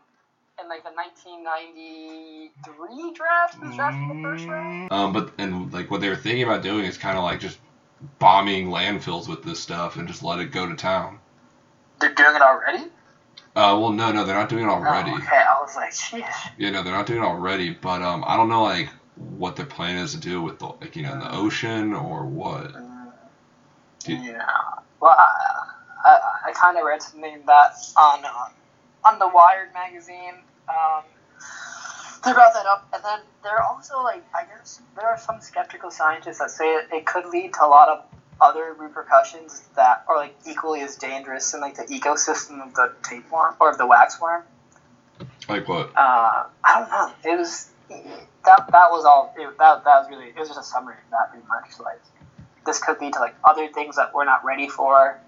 in like the 1993 draft. Was drafted in the first round. Um, but and like what they were thinking about doing is kind of like just bombing landfills with this stuff and just let it go to town. They're doing it already. Uh, well, no, no, they're not doing it already. Oh, okay, I was like, sheesh. Yeah, no, they're not doing it already. But um, I don't know like what their plan is to do with the like you know in the ocean or what. Did- Yeah. Well, I, I, I kind of read something that on uh, on the Wired magazine. Um, they brought that up, and then there are also like I guess there are some skeptical scientists that say it, it could lead to a lot of other repercussions that are like equally as dangerous in like the ecosystem of the tapeworm or of the waxworm. Like what? Uh, I don't know. It was that that was all. It, that that was really. It was just a summary of that, pretty much. Like this could lead to like other things that we're not ready for.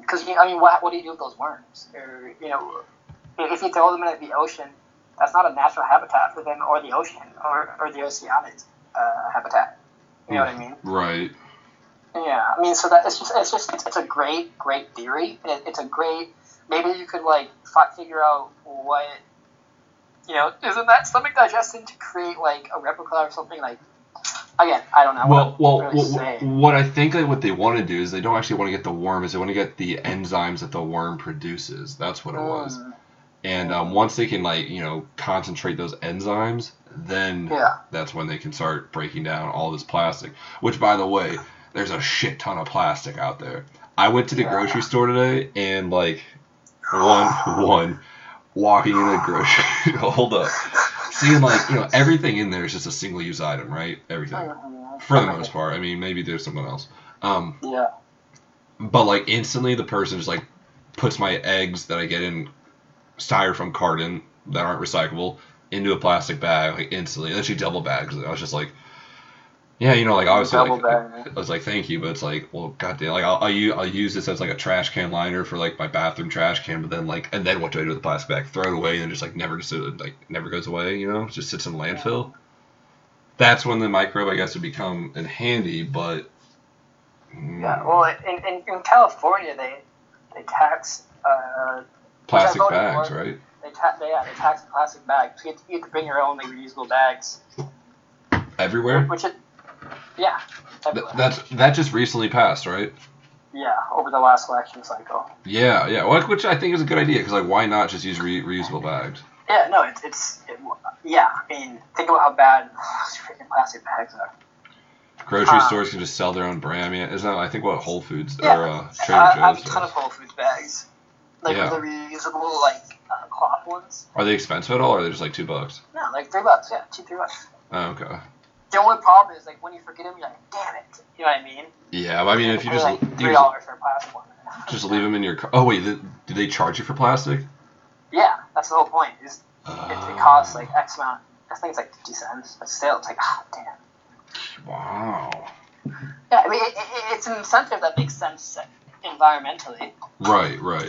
Because I mean, what what do you do with those worms? Or you know, if you throw them into the ocean, that's not a natural habitat for them, or the ocean, or or the oceanic uh, habitat. You know what I mean? Right. Yeah, I mean, so that it's just it's just it's, it's a great great theory. It, it's a great maybe you could like fi- figure out what you know isn't that stomach digestion to create like a replica or something like. Again, I don't know. Well, what well, really what, what I think that what they want to do is they don't actually want to get the worm, is they want to get the enzymes that the worm produces. That's what it was. Mm, And um, once they can like you know concentrate those enzymes, then yeah. that's when they can start breaking down all this plastic. Which, by the way, there's a shit ton of plastic out there. I went to the Yeah. grocery store today and like one one walking in the grocery. hold up, seeing like you know everything in there is just a single use item, right? Everything for the most part. I mean, maybe there's someone else. Um, Yeah. but like instantly, the person just like puts my eggs that I get in styrofoam carton that aren't recyclable into a plastic bag like instantly. And then she double bags it. I was just like, yeah, you know, like obviously, like. I was like, thank you, but it's like, well, goddamn, like I'll, I'll, use, I'll use this as like a trash can liner for like my bathroom trash can, but then like, and then what do I do with the plastic bag? Throw it away and just like never just like never goes away, you know? Just sits in the landfill. That's when the microbe, I guess, would become in handy, but. Yeah. Well, in, in, in California, they they tax uh, plastic bags, for. right? they ta- they, yeah, they tax plastic bags. You have, to, you have to bring your own like reusable bags. Everywhere. Which yeah. Th- that's that just recently passed, right? Yeah, over the last election cycle. Yeah, yeah. Well, which I think is a good idea because like, why not just use re- reusable bags? Yeah, no, it's it's it, yeah. I mean, think about how bad freaking plastic bags are. Grocery Uh, stores can just sell their own brand. I mean, isn't that I think what Whole Foods Yeah, or uh, I, Trader I have a Joe's ton of. Whole Foods bags, like Yeah. the reusable like uh, cloth ones. Are they expensive at all, or are they just like two bucks? No, like three bucks. Yeah, two three bucks. Oh, okay. The only problem is like when you forget them, you're like, damn it. You know what I mean? Yeah, but I mean, if you just like three dollars for a plastic one. just leave them in your car. Oh wait, th- do they charge you for plastic? Yeah, that's the whole point. Is it, Oh. it costs like X amount. I think it's like fifty cents, but still, it's like ah, damn. Wow. Yeah, I mean, it, it, it's an incentive that makes sense environmentally. Right, right.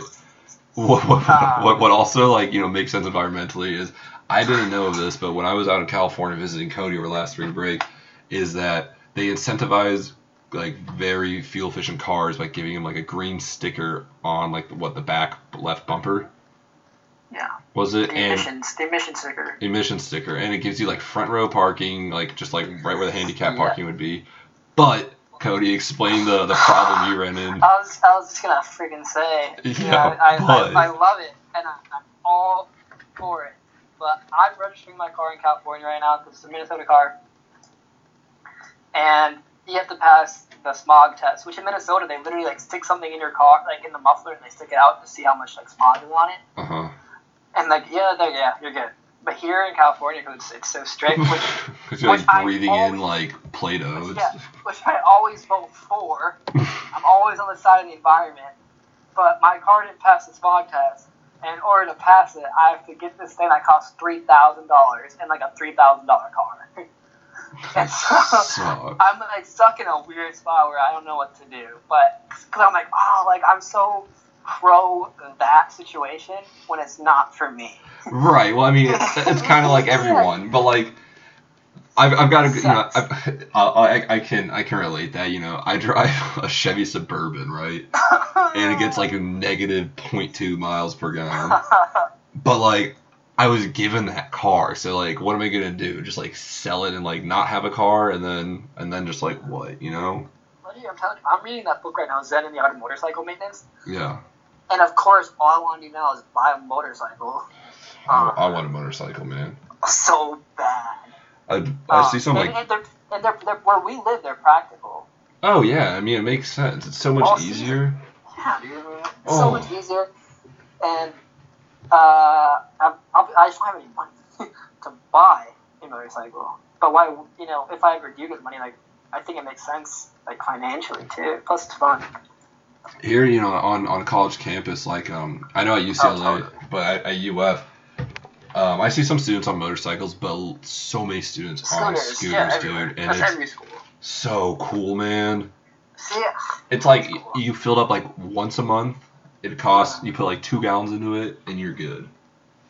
What, what, Um, what, what also like you know makes sense environmentally is I didn't know of this, but when I was out in California visiting Cody over last spring break, is that they incentivize like very fuel efficient cars by giving them like a green sticker on like what the back left bumper? Yeah, was it? The and emissions, the emission sticker. emission sticker. And it gives you like front row parking like just like right where the handicap Yeah. parking would be. But Cody explained the the problem you ran in I was, I was just gonna freaking say, you Yeah, know, I, but- I, I love it, and I, I'm all for it. But I'm registering my car in California right now because it's a Minnesota car, and you have to pass the smog test. Which in Minnesota they literally like stick something in your car, like in the muffler, and they stick it out to see how much like smog is on it. uh huh And like, yeah, there, yeah, you're good. But here in California, because it's, it's so strict, which because you're like which I breathing in like Play-Doh. It's- yeah, which I always vote for. I'm always on the side of the environment. But my car didn't pass the smog test. And in order to pass it, I have to get this thing that costs three thousand dollars in like a three thousand dollar car. and so. I'm like stuck in a weird spot where I don't know what to do. But because I'm like, oh, like I'm so pro that situation when it's not for me. Right. Well, I mean, it's, it's kind of like everyone, but like, I've, I've got a you know, I've, I, I I can I can relate that. You know, I drive a Chevy Suburban, right, and it gets like a negative 0.2 miles per gallon. But like, I was given that car, so like, what am I gonna do? Just like sell it and like not have a car, and then and then just like what, you know? What you, I'm telling you, I'm reading that book right now, Zen and the Art of Motorcycle Maintenance. Yeah. And of course, all I want to do now is buy a motorcycle. I, Uh, I want a motorcycle, man. so bad. I, I Uh, see some like, and, they're, and they're, they're, where we live, they're practical. oh yeah, I mean it makes sense. It's so much easier. Yeah, dude. It's Oh. so much easier. And uh, I'm, I'll, I just don't have any money to buy a motorcycle. But why, you know, if I ever do get money, like, I think it makes sense, like, financially, too. Plus, it's fun. here you know on on a college campus like um i know at ucla totally. but at, at uf um, i see some students on motorcycles but so many students on Scooters, scooters yeah, dude and That's it's so cool man. See, it's like cool. you filled up like once a month it costs you put like two gallons into it and you're good.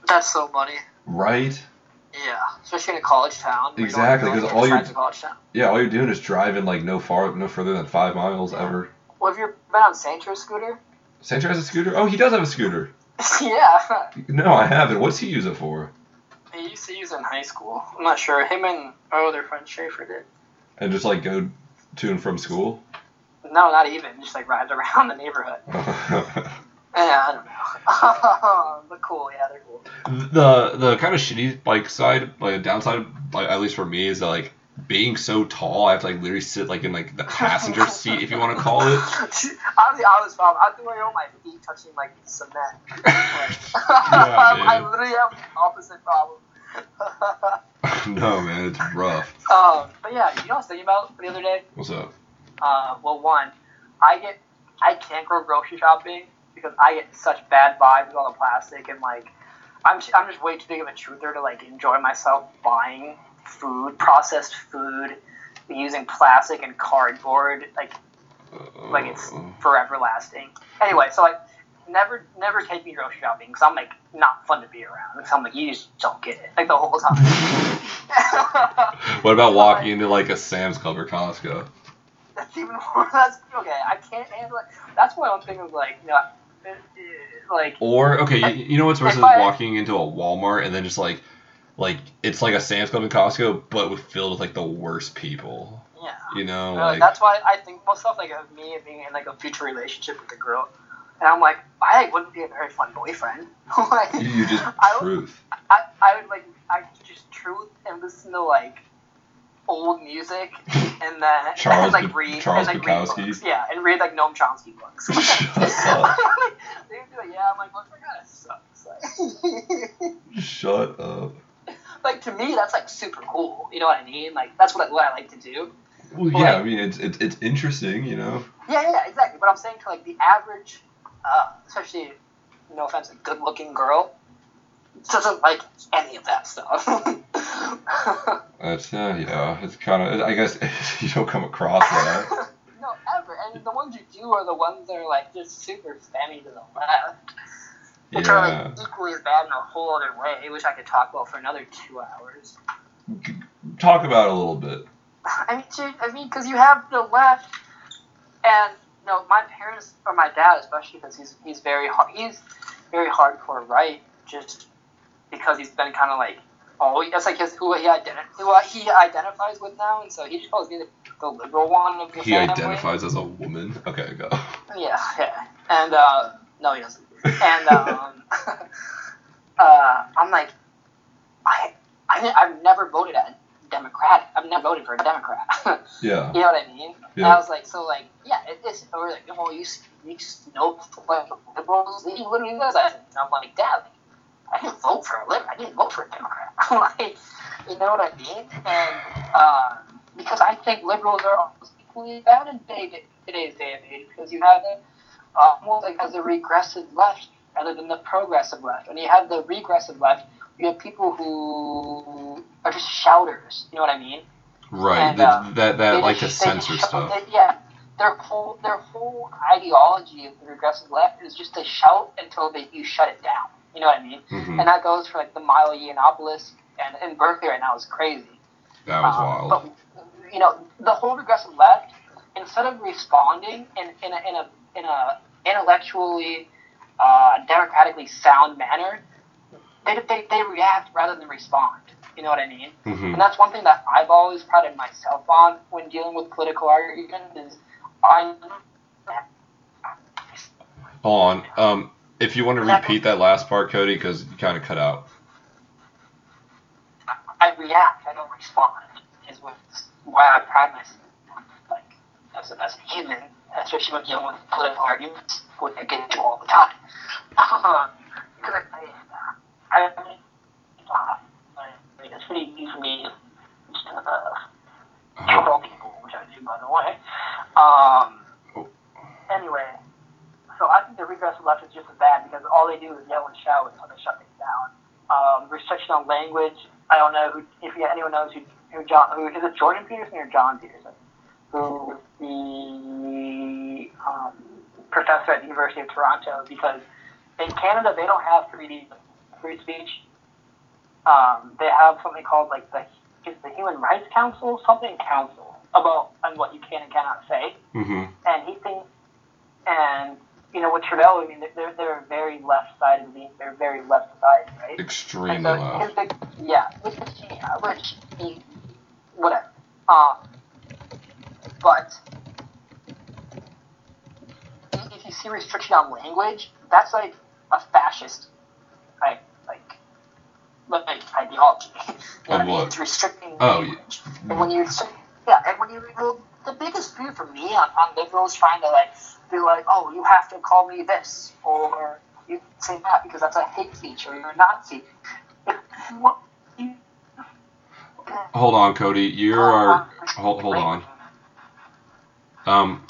That's so money. right? Yeah, especially in a college town. where you don't- Exactly, you don't 'cause get all you- friends in college town. yeah all you're doing is driving like no far no further than five miles ever. Well, have you been on Sancho's scooter? Sancho has a scooter? Oh he does have a scooter yeah. no i haven't what's he use it for He used to use it in high school. I'm not sure. Him and oh, our other friend Schaefer did. and just like go to and from school No, not even. Just like rides around the neighborhood. Yeah, I don't know. but cool, yeah, they're cool. the the kind of shitty like side like downside like at least for me is that like being so tall i have to like literally sit like in like the passenger seat if you want to call it I was problem. I to worry about my feet touching like cement. Like, Yeah, I literally have the opposite problem. no man it's rough um, but yeah, you know what I was thinking about the other day? what's up Uh, well, one, I get I can't go grocery shopping because I get such bad vibes with all the plastic and like I'm I'm just way too big of a truther to like enjoy myself buying food, processed food, using plastic and cardboard like like it's forever lasting. Anyway, so like never never take me grocery shopping because I'm like not fun to be around because I'm like you just don't get it like the whole time. what about walking into like a sam's club or costco That's even more. That's okay. I can't handle it. That's why I'm thinking like, you know, it- it- like or okay you, you know what's worse If than I- walking into a walmart and then just like like it's like a sam's club and costco but with filled with like the worst people yeah. you know Uh, like that's why I think most stuff like of me being in like a future relationship with a girl, and I'm like, I wouldn't be a very fun boyfriend. like, you just I, would- truth I, I would like I just truth and listen to like old music and then Charles and, like read Charles and like read Bukowski. books. Yeah, and read like Noam Chomsky books. Shut up. Like, yeah, I'm like, well, kind of sucks. Like, Shut up. Like to me, that's like super cool. You know what I mean? Like that's what I, what I like to do. Well, yeah, I mean, it's, it's it's interesting, you know. Yeah, yeah, exactly. But I'm saying to like the average, uh, especially no offense, a good-looking girl doesn't like any of that stuff. That's uh, yeah, it's kind of. I guess you don't come across that. no, ever. And the ones you do are the ones that are like just super spammy to the left. Which are like equally as bad in a whole other way, which I could talk about for another two hours. Talk about it a little bit. I mean, dude, I mean, because you have the left, and you know, my parents or my dad especially, because he's he's very hard, he's very hardcore right, just because he's been kind of like oh, that's like his who he identi- who he identifies with now, and so he just calls me the, the liberal one of the He identifies as a woman. Okay, go. Yeah, yeah, and uh, no, he doesn't. And um, uh, I'm like, I, I, I've never voted at Democratic. I've never voted for a Democrat. Yeah. You know what I mean? And Yeah. I was like, so like, yeah, it, it's or like, well, you you s- know like liberals, he literally does that. And I'm like, Dad, I didn't vote for a liberal. I didn't vote for a Democrat. like, you know what I mean? And uh, because I think liberals are almost equally bad in today, today's day and age because you have the uh, more like as the regressive left rather than the progressive left. And you have the regressive left, you have people who are just shouters. You know what I mean? Right. And, that, uh, that that like to just- they censor stuff. they- yeah, their whole their whole ideology of the regressive left is just to shout until they you shut it down. You know what I mean? hmm And that goes for like the Milo Yiannopoulos and in Berkeley right now is crazy. That was Um, wild. But you know, the whole regressive left, instead of responding in, in a in a in a intellectually, uh, democratically sound manner, they, they they react rather than respond. You know what I mean? hmm And that's one thing that I've always prided myself on when dealing with political arguments is I Hold on. Um, if you want to repeat that last part, Cody, because you kind of cut out. I react, I don't respond. Is what why I pride myself like as a, as a human, especially when dealing with political arguments, which I get into all the time. because I, I, I, uh, I mean, it's pretty easy for me just to uh, troll people, which I do by the way. Um. Anyway, so I think the regressive left is just as bad because all they do is yell and shout until they shut things down. Um, restriction on language. I don't know who, if anyone knows who, who John, who is it Jordan Peterson or John Peterson, who the um, professor at the University of Toronto because in Canada they don't have free free speech. Um, they have something called like the the Human Rights Council, something council about on what you can and cannot say hmm and he thinks, and you know, with Trudeau, I mean, they're they're very left sided. They're very left sided, right? Extremely so his big, yeah, which is yeah, which he, whatever. Um, but if if see restriction on language, that's like a fascist, like like like ideology. You know what I mean? It's restricting Oh, language. And when you yeah, and when you well, the biggest fear for me on, on liberals trying to like be like, oh, you have to call me this or you say that because that's a hate speech or you're a Nazi. Hold on, Cody. You're our. Hold, hold on. Um,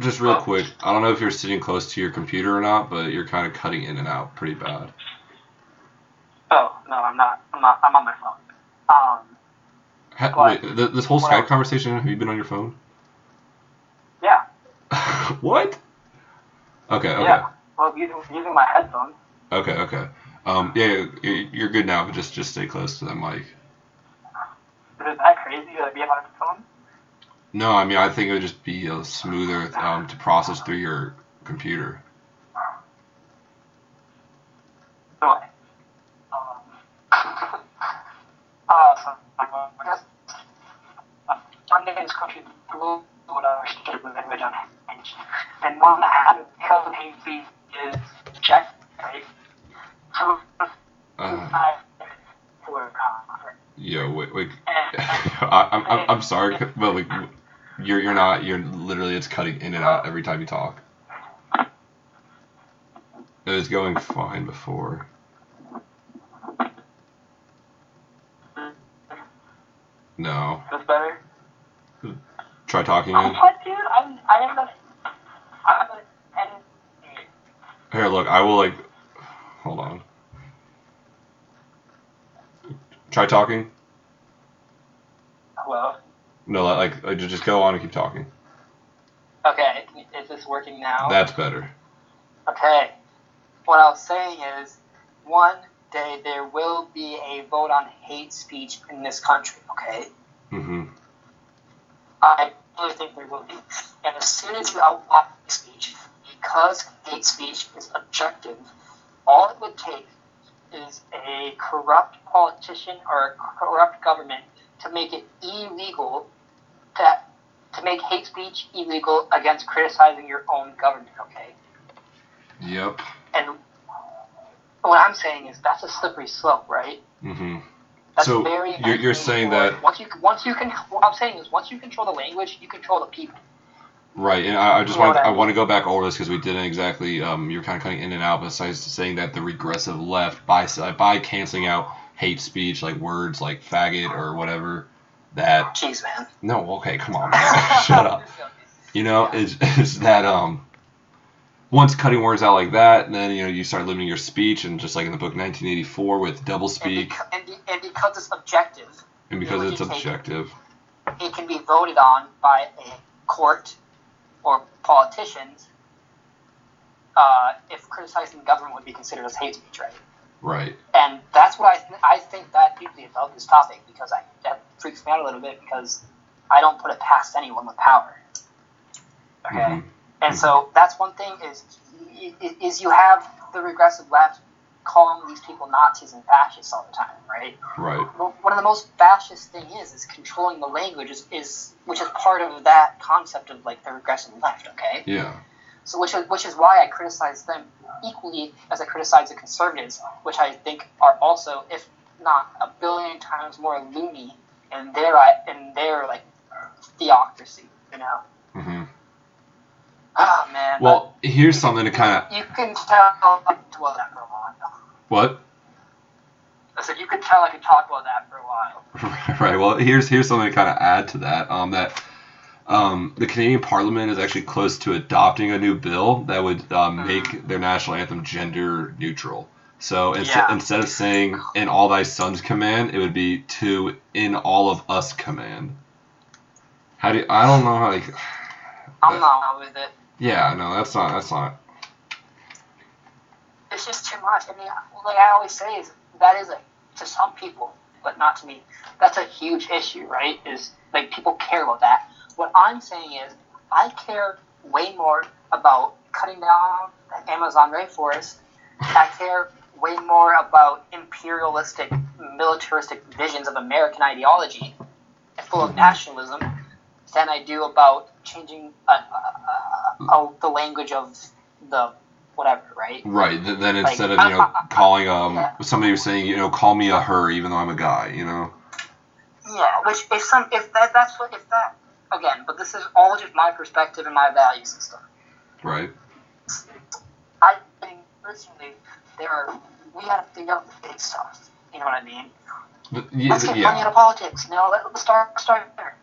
just real quick. I don't know if you're sitting close to your computer or not, but you're kind of cutting in and out pretty bad. Oh no, I'm not. I'm not. I'm on my phone. Um, Ha, wait, th- this whole Skype else? conversation, have you been on your phone? yeah, what? Okay, okay. yeah. Well, using using my headphones. Okay, okay. Um, yeah, you- you're good now, but just just stay close to that mic. Is that crazy to be on my phone? No, I mean I think it would just be uh, smoother um, to process through your computer. Um, uh, uh, country, with language. And one that had of I, am I'm, I'm sorry, but like, you're you're not. You're literally it's cutting in and out every time you talk. It was going fine before. No. That's better. Try talking. I'm what, dude? I'm I am the I'm the Here, look. I will like. Hold on. Try talking. No, like, like just go on and keep talking. Okay, is this working now? That's better. Okay. What I was saying is, one day there will be a vote on hate speech in this country. Okay. Mm-hmm. I really think there will be. And as soon as you outlaw hate speech, because hate speech is objective, all it would take is a corrupt politician or a corrupt government to make it illegal to, to make hate speech illegal against criticizing your own government, okay? Yep. And what I'm saying is that's a slippery slope, right? Mm-hmm. That's So, very you're- you're saying that- once you once you can what I'm saying is once you control the language, you control the people. Right, and I, I just You know want I I want to go back over this because we didn't exactly. Um, you're kind of cutting in and out. Besides saying that the regressive left by by canceling out hate speech like words like faggot or whatever, that Jeez, man. no, okay, come on, man. shut up. You know, is is that um. Once cutting words out like that, then you know you start limiting your speech, and just like in the book 1984 with double And, speak, beca- and, be, and because it's objective, and because it's objective, it can be voted on by a court or politicians uh, if criticizing government would be considered as hate speech, right? Right? And that's what I th- I think that deeply about this topic because I that freaks me out a little bit because I don't put it past anyone with power. Okay. Mhm. And so that's one thing is is you have the regressive left calling these people Nazis and fascists all the time, right? Right. One of the most fascist thing is is controlling the language is, is which is part of that concept of like the regressive left, okay? Yeah. So which is which is why I criticize them equally as I criticize the conservatives, which I think are also, if not a billion times more loony in their in their like theocracy, you know. hmm Oh man. Well, here's something to kind of you can tell I could dwell that for a while. what. I said you could tell I could talk about that for a while. Right. Well, here's here's something to kind of add to that. Um, that um, the Canadian Parliament is actually close to adopting a new bill that would um, Mhm. make their national anthem gender neutral. So instead Yeah. instead of saying "In all thy sons command," it would be to "In all of us command." How do you, I don't know how to. I'm not with it. Yeah, no, that's not that's not. It's just too much. I mean, like I always say, is that is a to some people, but not to me. That's a huge issue, right? Is like people care about that. What I'm saying is, I care way more about cutting down the Amazon rainforest. I care way more about imperialistic, militaristic visions of American ideology, full of nationalism, than I do about changing uh, uh, uh, the language of the whatever, right? Right. Th- then Like, instead of you know calling um yeah. somebody was saying you know call me a her even though I'm a guy, you know. Yeah, which if some if that that's what if that again, but this is all just my perspective and my value system. Right. I think personally there are we gotta figure out the big stuff. You know what I mean? Yeah, Let's get yeah. money out of politics. You know, let's start start there.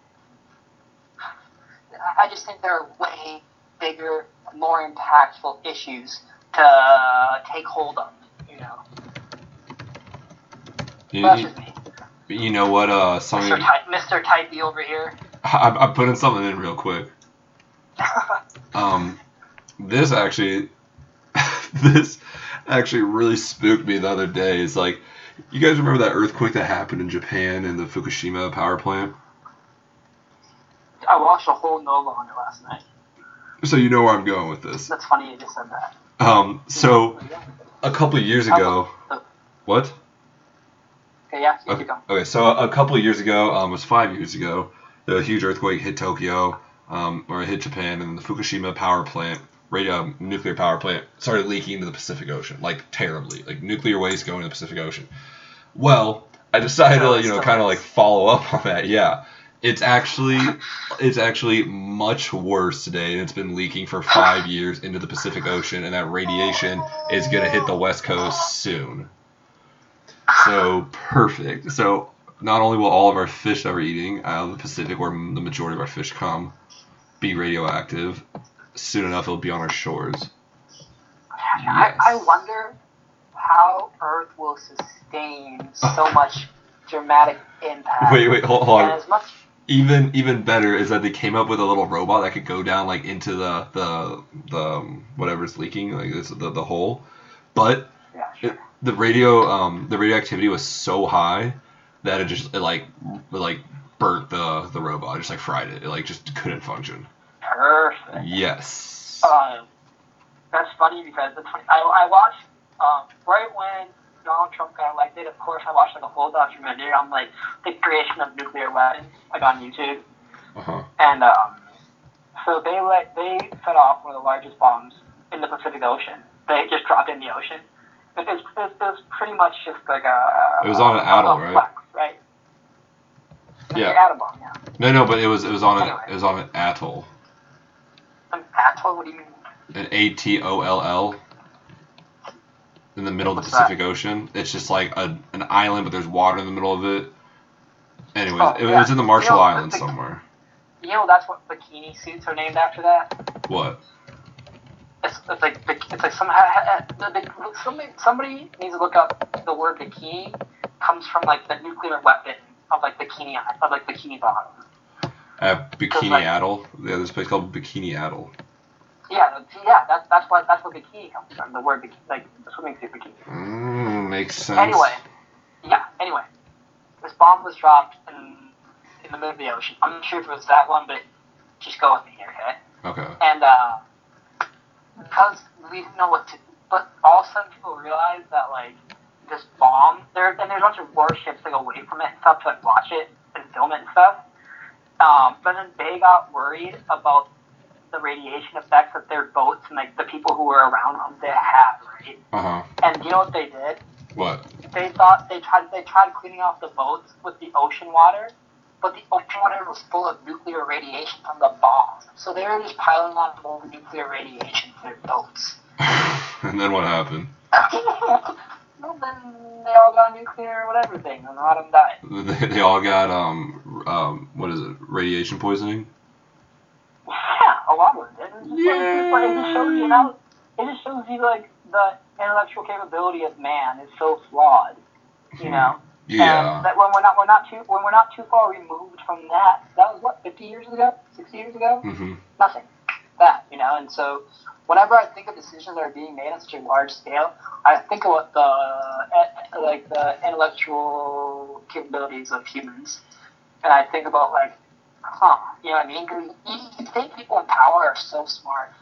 I- just think there are way bigger, more impactful issues to take hold of. You know, You, you- just me, you know what? Uh, something Mr. Ty- Mr. Typey over here. I, I put in something in real quick. Um, this actually, this actually really spooked me the other day. It's like, you guys remember that earthquake that happened in Japan in the Fukushima power plant? I watched a whole Nova on it last night. So you know where I'm going with this. That's funny you just said that. Um, so a couple of years ago, what? Okay, yeah, Okay. Okay, so a couple of years ago, um, it was five years ago, the huge earthquake hit Tokyo, um, or it hit Japan, and the Fukushima power plant, radio nuclear power plant, started leaking into the Pacific Ocean, like terribly, like nuclear waste going to the Pacific Ocean. Well, I decided to, you know, kind of like follow up on that. Yeah, it's actually, it's actually much worse today, and it's been leaking for five years into the Pacific Ocean, and that radiation is gonna hit the West Coast soon. So perfect. So not only will all of our fish that we're eating out of the Pacific, where the majority of our fish come, be radioactive, soon enough it'll be on our shores. I, I wonder how Earth will sustain so much dramatic impact. Wait, wait, hold, hold on. much Even even better is that they came up with a little robot that could go down like into the the the um, whatever's leaking, like this, the the hole, but yeah, sure. it, the radio um the radioactivity was so high that it just it like like burnt the the robot, it just like fried it. It like just couldn't function. perfect. Yes. Um, that's funny because the 20, I, I watched um, right when Donald Trump got elected. Of course, I watched like a whole documentary on like the creation of nuclear weapons, like on YouTube. Uh huh. And um, so they let they set off one of the largest bombs in the Pacific Ocean. They just dropped in the ocean. It was, it was, it was pretty much just like a. It was on an atoll, right? flex, right? Yeah. An yeah. No, no, but it was it was on Anyway. a, it was on an atoll, An atoll? What do you mean? an A T O L L, in the middle of the What's that? Pacific Ocean. It's just like a an island, but there's water in the middle of it. Anyways, Oh, it, yeah. was in the Marshall You know, Islands somewhere. You know that's what bikini suits are named after that. What? It's, it's like it's like somehow somebody somebody needs to look up the word bikini comes from like the nuclear weapon of like bikini of like bikini bottom. At Bikini like- Atoll. Yeah, there's a place called Bikini Atoll. Yeah, yeah, that's that's what that's what bikini comes from. The word bikini, like the swimming suit bikini. Mm, makes sense. Anyway, yeah. Anyway, this bomb was dropped in in the middle of the ocean. I'm not sure if it was that one, but just go with me here, okay? Okay. And uh, because we didn't know what to, but all of a sudden people realized that like this bomb there, and there's a bunch of warships go away from it and stuff to like watch it and film it and stuff. Um, but then they got worried about the radiation effects that their boats and like the people who were around them they had, right? Uh huh. And you know what they did? What? They thought they tried they tried cleaning off the boats with the ocean water, but the ocean water was full of nuclear radiation from the bomb. So they were just piling on more nuclear radiation their boats. and then what happened? well, then they all got nuclear whatever thing, and a lot of them died. They, they all got um um what is it? Radiation poisoning. Yeah, a lot of them did. It's like, it just shows you how it just shows you like the intellectual capability of man is so flawed. You know. Yeah. And that when we're not we're not too when we're not too far removed from that. That was what 50 years ago, 60 years ago. Mm-hmm. Nothing. That you know, and so whenever I think of decisions that are being made on such a large scale, I think of what the eh, like the intellectual capabilities of humans, and I think about like, huh, you know what I mean? you, you think people in power are so smart,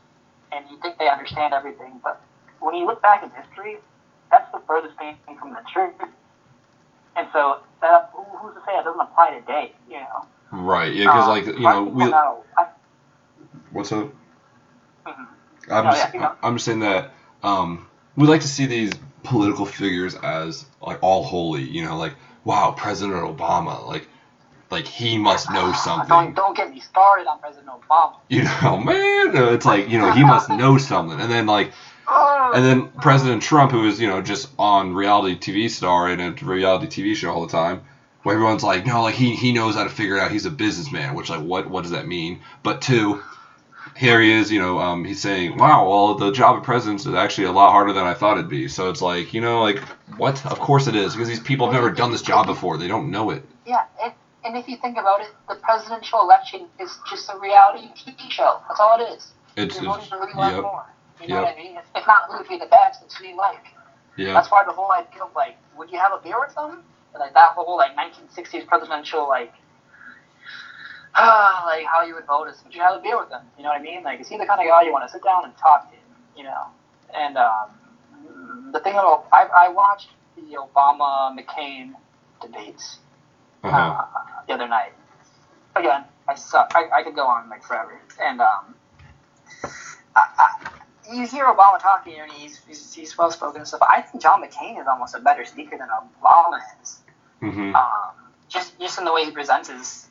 and you think they understand everything, but when you look back in history, that's the furthest thing from the truth. And so, that, who's to say it doesn't apply today? You know, Right. Yeah. Because Um, like you know we. know- I- What's up? Mhm. I'm Oh, just, yeah. I'm just saying that um, we like to see these political figures as like all holy, you know, like wow, President Obama, like like he must know something. Don't don't get me started on President Obama. you know, man. It's like you know he must know something, and then like and then President Trump, who is you know just on reality TV star in a reality TV show all the time, where everyone's like, no, like he he knows how to figure it out. He's a businessman, which like what what does that mean? But two, here he is, you know, um, he's saying, wow, well the job of president is actually a lot harder than I thought it'd be. So it's like, you know, like what? Of course it is because these people have never done this job before. They don't know it. Yeah, and, and if you think about it, the presidential election is just a reality TV show. That's all it is. It's, You're voting for who you like more. You know Yep. what I mean? It's, it's not who you the best, it's who you like. yeah, That's why the whole idea of like, would you have a beer with them? And, like that whole like 1960s presidential like, ah, like how you would vote is, would you have a beer with them? You know what I mean? Like, is he the kind of guy you want to sit down and talk to? You know? And um, the thing about I, I watched the Obama McCain debates uh-huh. uh, the other night. Again, I suck. I, I could go on like forever. And um, I, I, you hear Obama talking and he's he's, he's well spoken and stuff. I think John McCain is almost a better speaker than Obama is. Mm-hmm. Um, just just in the way he presents his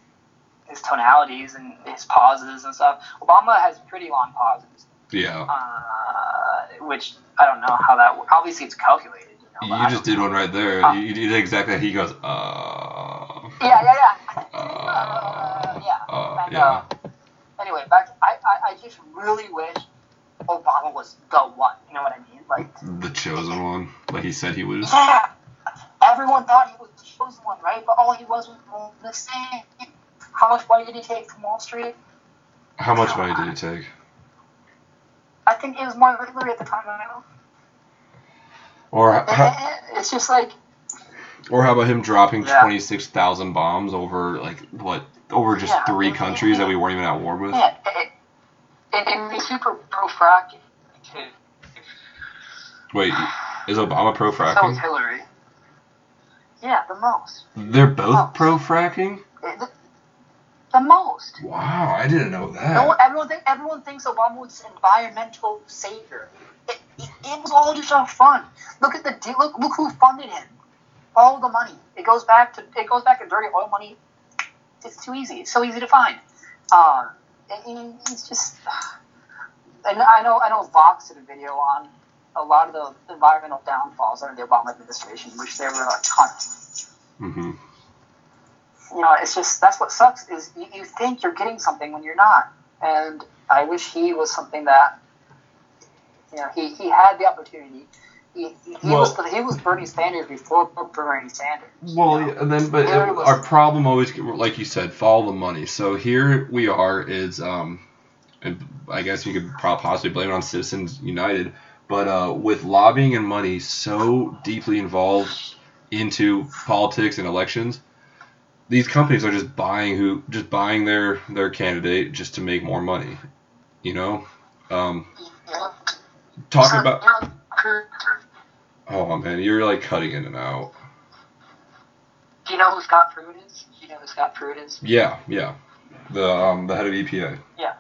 his tonalities and his pauses and stuff. Obama has pretty long pauses, Yeah. uh, which I don't know how that. Obviously, it's calculated. You, know, You just did know. one right there. Uh, You, did exactly. He goes, uh. Yeah, yeah, yeah. Uh, yeah. uh, And, yeah. uh, anyway, back. I, I, I just really wish Obama was the one. You know what I mean? Like, The chosen one, like he said he was. yeah. Everyone thought he was the chosen one, right? But all he was was the same. How much money did he take from Wall Street? How much money did he take? I think it was more than Hillary at the time. I don't know. Or how, It's just like, or how about him dropping Yeah. twenty six thousand bombs over like what over just Yeah. three countries that we weren't even at war with? yeah, it, it, and he's super pro fracking. Wait, is Obama pro So is fracking? Hillary. Yeah, the most. They're both pro fracking. The, the most. Wow, I didn't know that. No, everyone think everyone thinks Obama was an environmental savior. It, it, it was all just for fun. Look at the look look who funded him. All the money. It goes back to it goes back to dirty oil money. It's too easy. It's so easy to find. Uh, and, and it's just. And I know I know Vox did a video on a lot of the environmental downfalls under the Obama administration, which there were a ton. hmm you know, it's just that's what sucks is you, you think you're getting something when you're not. And I wish he was something that you know he, he had the opportunity. He, he, he was Well- he was Bernie Sanders before Bernie Sanders. Well, you know? and then but it- was- our problem always, like you said, follow the money. So here we are is um, and I guess you could probably possibly blame it on Citizens United, but uh, with lobbying and money so deeply involved into politics and elections, these companies are just buying who just buying their their candidate just to make more money. You know, um, talking about. you know, Cruz- Oh man, you're like cutting in and out. do you know who Scott Pruitt is? Do you know who Scott Pruitt is? Yeah, yeah. The um the head of EPA. Yeah.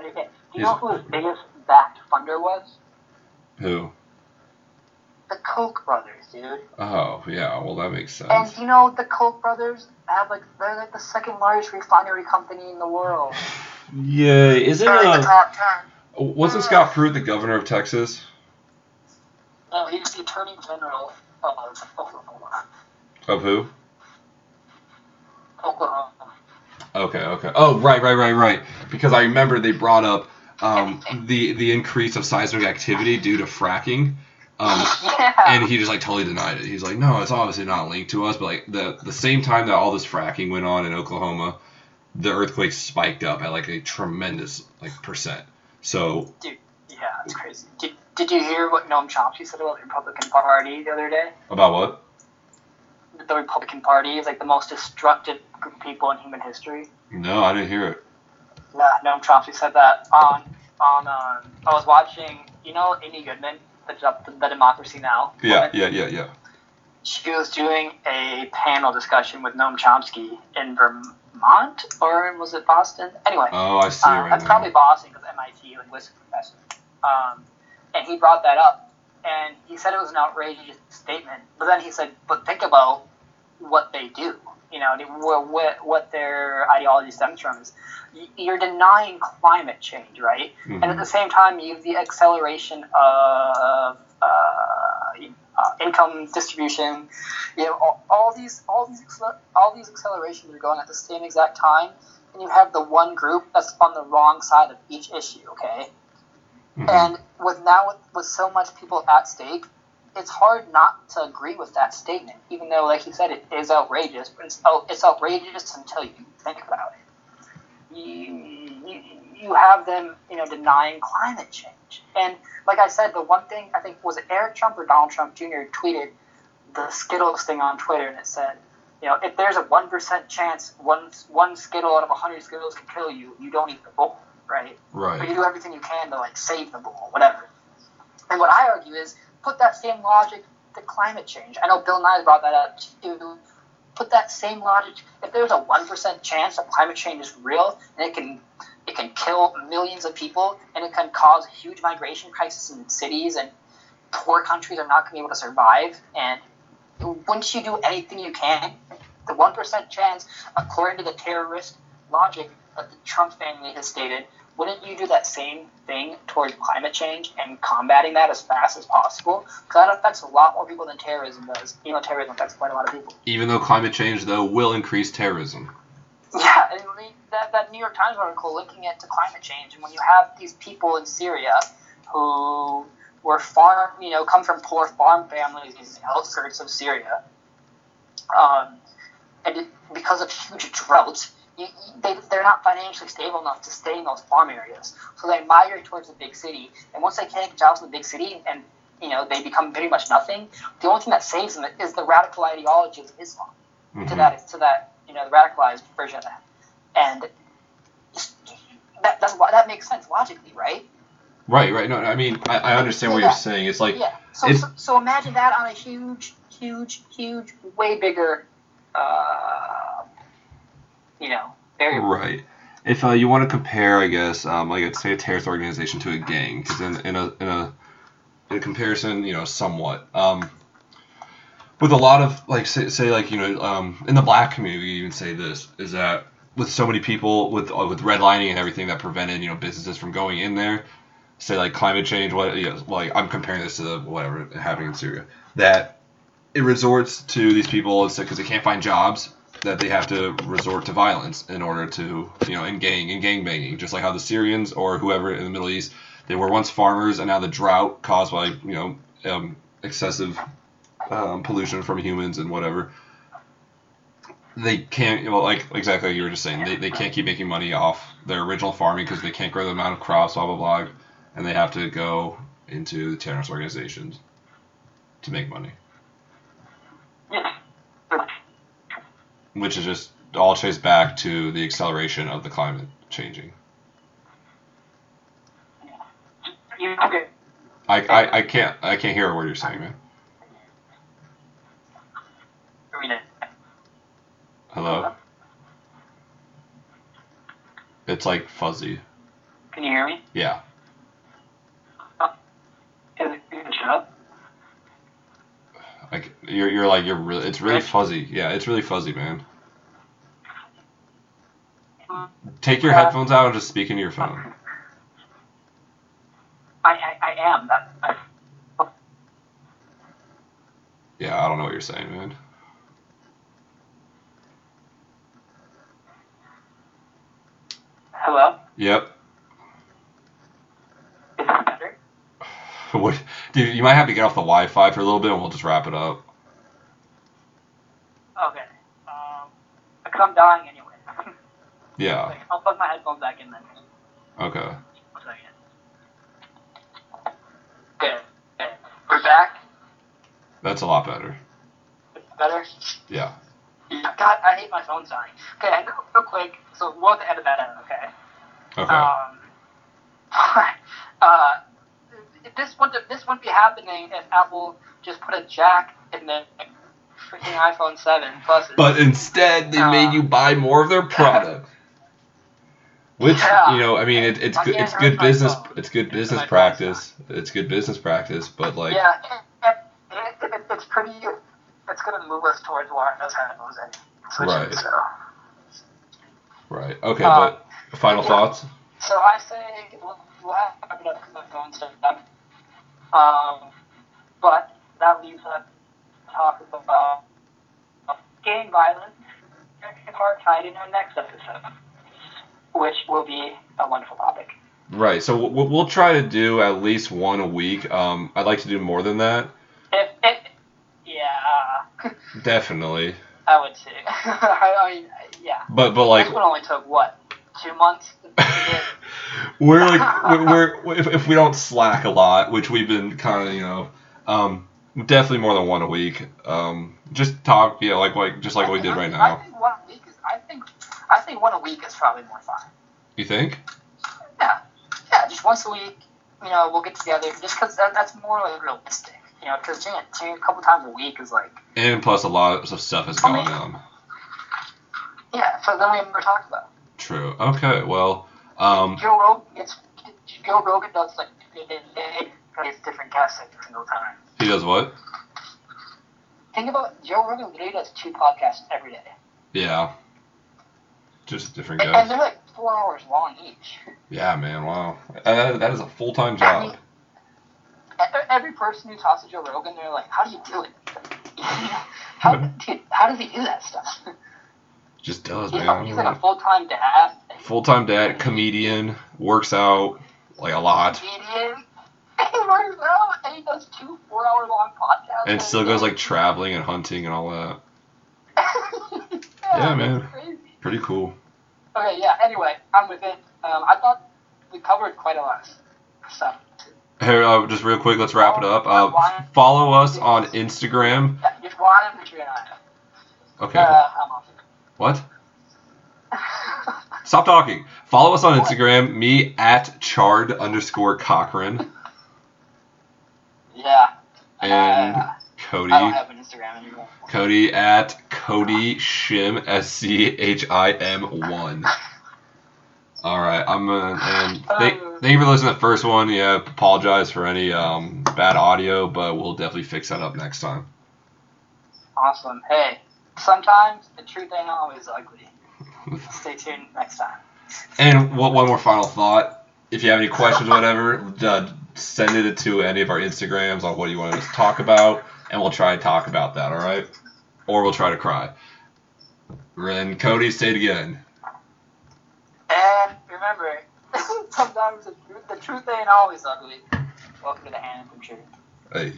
Do you? Do you He's- know who his biggest backed funder was? Who? The Koch brothers, dude. Oh, yeah. Well, that makes sense. And you know the Koch brothers have like they're like the second largest refinery company in the world. Yeah, isn't They're in the uh top ten. wasn't Scott Pruitt the governor of Texas? No, he's the attorney general of Oklahoma. Of who? Oklahoma. Okay, okay. Oh, right, right, right, right. Because I remember they brought up um the the increase of seismic activity due to fracking. Um, yeah. and he just like totally denied it. He's like, no, it's obviously not linked to us. But like the the same time that all this fracking went on in Oklahoma, the earthquake spiked up at like a tremendous like percent. So Dude, yeah, it's crazy. Did, did you hear what Noam Chomsky said about the Republican Party the other day? about what? The Republican Party is like the most destructive group of people in human history. No, I didn't hear it. Yeah, Noam Chomsky said that on on. Um, I was watching. You know, Amy Goodman, the the, the Democracy Now. Yeah, yeah, yeah, yeah. she was doing a panel discussion with Noam Chomsky in Vermont or was it Boston? Anyway, Oh, I see uh, right that's now. probably Boston because MIT linguistics professor. Um, and he brought that up, and he said it was an outrageous statement. But then he said, "But think about what they do. You know, what what, their ideology stems from is you're denying climate change, right? And at Mhm. the same time, you have the acceleration of uh, uh, income distribution. You know, all, all these all these, all these accelerations are going at the same exact time, and you have the one group that's on the wrong side of each issue. Okay, Mhm. and with now with, with so much people at stake, it's hard not to agree with that statement, even though, like you said, it is outrageous. But it's out- it's outrageous until you think about it. You, you, you have them, you know, denying climate change, and like I said, the one thing I think was it Eric Trump or Donald Trump Jr. tweeted the Skittles thing on Twitter, and it said, you know, if there's a one percent chance one one Skittle out of a hundred Skittles can kill you, you don't eat the bowl, right? Right. But you do everything you can to like save the bowl, whatever. And what I argue is put that same logic to climate change. I know Bill Nye brought that up too. Put that same logic. If there's a one percent chance that climate change is real and it can it can kill millions of people and it can cause huge migration crisis in cities and poor countries are not going to be able to survive. And once you do anything you can, the one percent chance, according to the terrorist logic that the Trump family has stated, wouldn't you do that same thing towards climate change and combating that as fast as possible? Because that affects a lot more people than terrorism does. You know, terrorism affects quite a lot of people. Even though climate change, though, will increase terrorism. Yeah, and the- that, that New York Times article linking it to climate change, and when you have these people in Syria who were farm, you know, come from poor farm families in the outskirts of Syria, um, and it, because of huge droughts, you, they, they're not financially stable enough to stay in those farm areas. So they migrate towards the big city, and once they can't get jobs in the big city, and you know they become pretty much nothing. The only thing that saves them is the radical ideology of Islam to Mhm. that to that you know the radicalized version of that, and that that's why that makes sense logically, right? Right, right. No, I mean, I, I understand what you're saying. It's like, yeah. So, it's- so so imagine that on a huge, huge, huge, way bigger, uh, you know. Right. If uh, you want to compare, I guess, um, like say a terrorist organization to a gang, because in, in a in a in a comparison, you know, somewhat. Um, with a lot of like say, say like you know um, in the black community, even say this is that with so many people with uh, with redlining and everything that prevented you know businesses from going in there, say like climate change, what you know, like I'm comparing this to the, whatever happening in Syria, that it resorts to these people because they can't find jobs that they have to resort to violence in order to, you know, in gang in gang banging, just like how the Syrians or whoever in the Middle East, they were once farmers and now the drought caused by, you know, um, excessive um, pollution from humans and whatever. They can't, well, like exactly like you were just saying, they, they can't keep making money off their original farming because they can't grow the amount of crops, blah blah blah, and they have to go into the terrorist organizations to make money. Yeah. Which is just all traced back to the acceleration of the climate changing. You okay? I, I, I can't I can't hear a word you're saying, man. Hello. It's like fuzzy. Can you hear me? Yeah. Is it, is it shut up? Like you're you're like you're really it's really fuzzy. Yeah, it's really fuzzy, man. Take your Uh, headphones out and just speak into your phone. I, I, I am. That, I, Yeah, I don't know what you're saying, man. hello? Yep. Is it better? Dude, you might have to get off the Wi-Fi for a little bit, and we'll just wrap it up. Okay. Um, because I'm dying anyway. Yeah. Like, I'll plug my headphones back in then. Okay. One second. Okay. okay. We're back. That's a lot better. Better? Yeah. God, I hate my phone dying. Okay, and real quick. So we'll have to edit that out, okay? Okay. Um, uh, this wouldn't this wouldn't be happening if Apple just put a jack in the freaking iPhone 7 Plus. But instead, they Uh, made you buy more of their product. Which Yeah. you know, I mean, it, it's I good. It's good business. It's good business practice. It's good business practice. But like, yeah, it, it, it, it's pretty. It's gonna move us towards wireless headphones and switches. Right. So, right? Okay, Uh, but final yeah. thoughts. so I say we'll, we'll have to wrap it up because my phone's done. Um, but that leaves us to talk about gang violence apartheid in our next episode, which will be a wonderful topic. Right. So we'll, we'll try to do at least one a week. Um, I'd like to do more than that. If, if yeah, Definitely. I would say. I, I mean, yeah. But but like this one only took what two months we're like we're, we're if, if we don't slack a lot, which we've been kind of you know, um, definitely more than one a week. Um, just talk, yeah, like like just like what we did right I now. think one a week is. I think. I think one a week is probably more fun. You think? Yeah, yeah. Just once a week, you know, we'll get together. Just because that, that's more like realistic. You know, because doing it doing it a couple times a week is like, And plus, a lot of stuff has gone on. yeah. So then we never talked about. True. Okay. Well, um, Joe Rogan gets Joe Rogan does like plays different guests every single time. he does what? Think about Joe Rogan literally does two podcasts every day. Yeah. just different And, and they're like four hours long each. Yeah, man. Wow. Uh, that is a full time I mean, job. every person who talks to Joe Rogan, they're like, "How do you do it? how, dude, how does he do that stuff?" Just does, He's, man. he's like a full time dad, Full time dad, comedian, works out like a lot, comedian. He works out and he does two four hour long podcasts. and still goes like traveling and hunting and all that. yeah, Yeah, man. Pretty cool. Okay, yeah. Anyway, I'm with it. Um, I thought we covered quite a lot of stuff. Here, uh, just real quick, let's wrap it up. Uh, follow us on Instagram. Yeah, just and I. Okay. Uh. What? Stop talking. Follow us on Instagram. Me at chard underscore Cochran yeah. and Uh, Cody. I don't have an Instagram anymore. Cody at Cody Shim S C H I M one. All right, I'm gonna and thank, thank you for listening to the first one. Yeah, apologize for any um, bad audio, but we'll definitely fix that up next time. Awesome. Hey, sometimes the truth ain't always ugly. Stay tuned next time. And one, one more final thought. If you have any questions or whatever, uh, send it to any of our Instagrams on what you want us to talk about, and we'll try to talk about that, all right? Or we'll try to cry. And Cody, say it again. And remember, sometimes the truth, the truth ain't always ugly. Welcome to the Handsome Truth. Hey.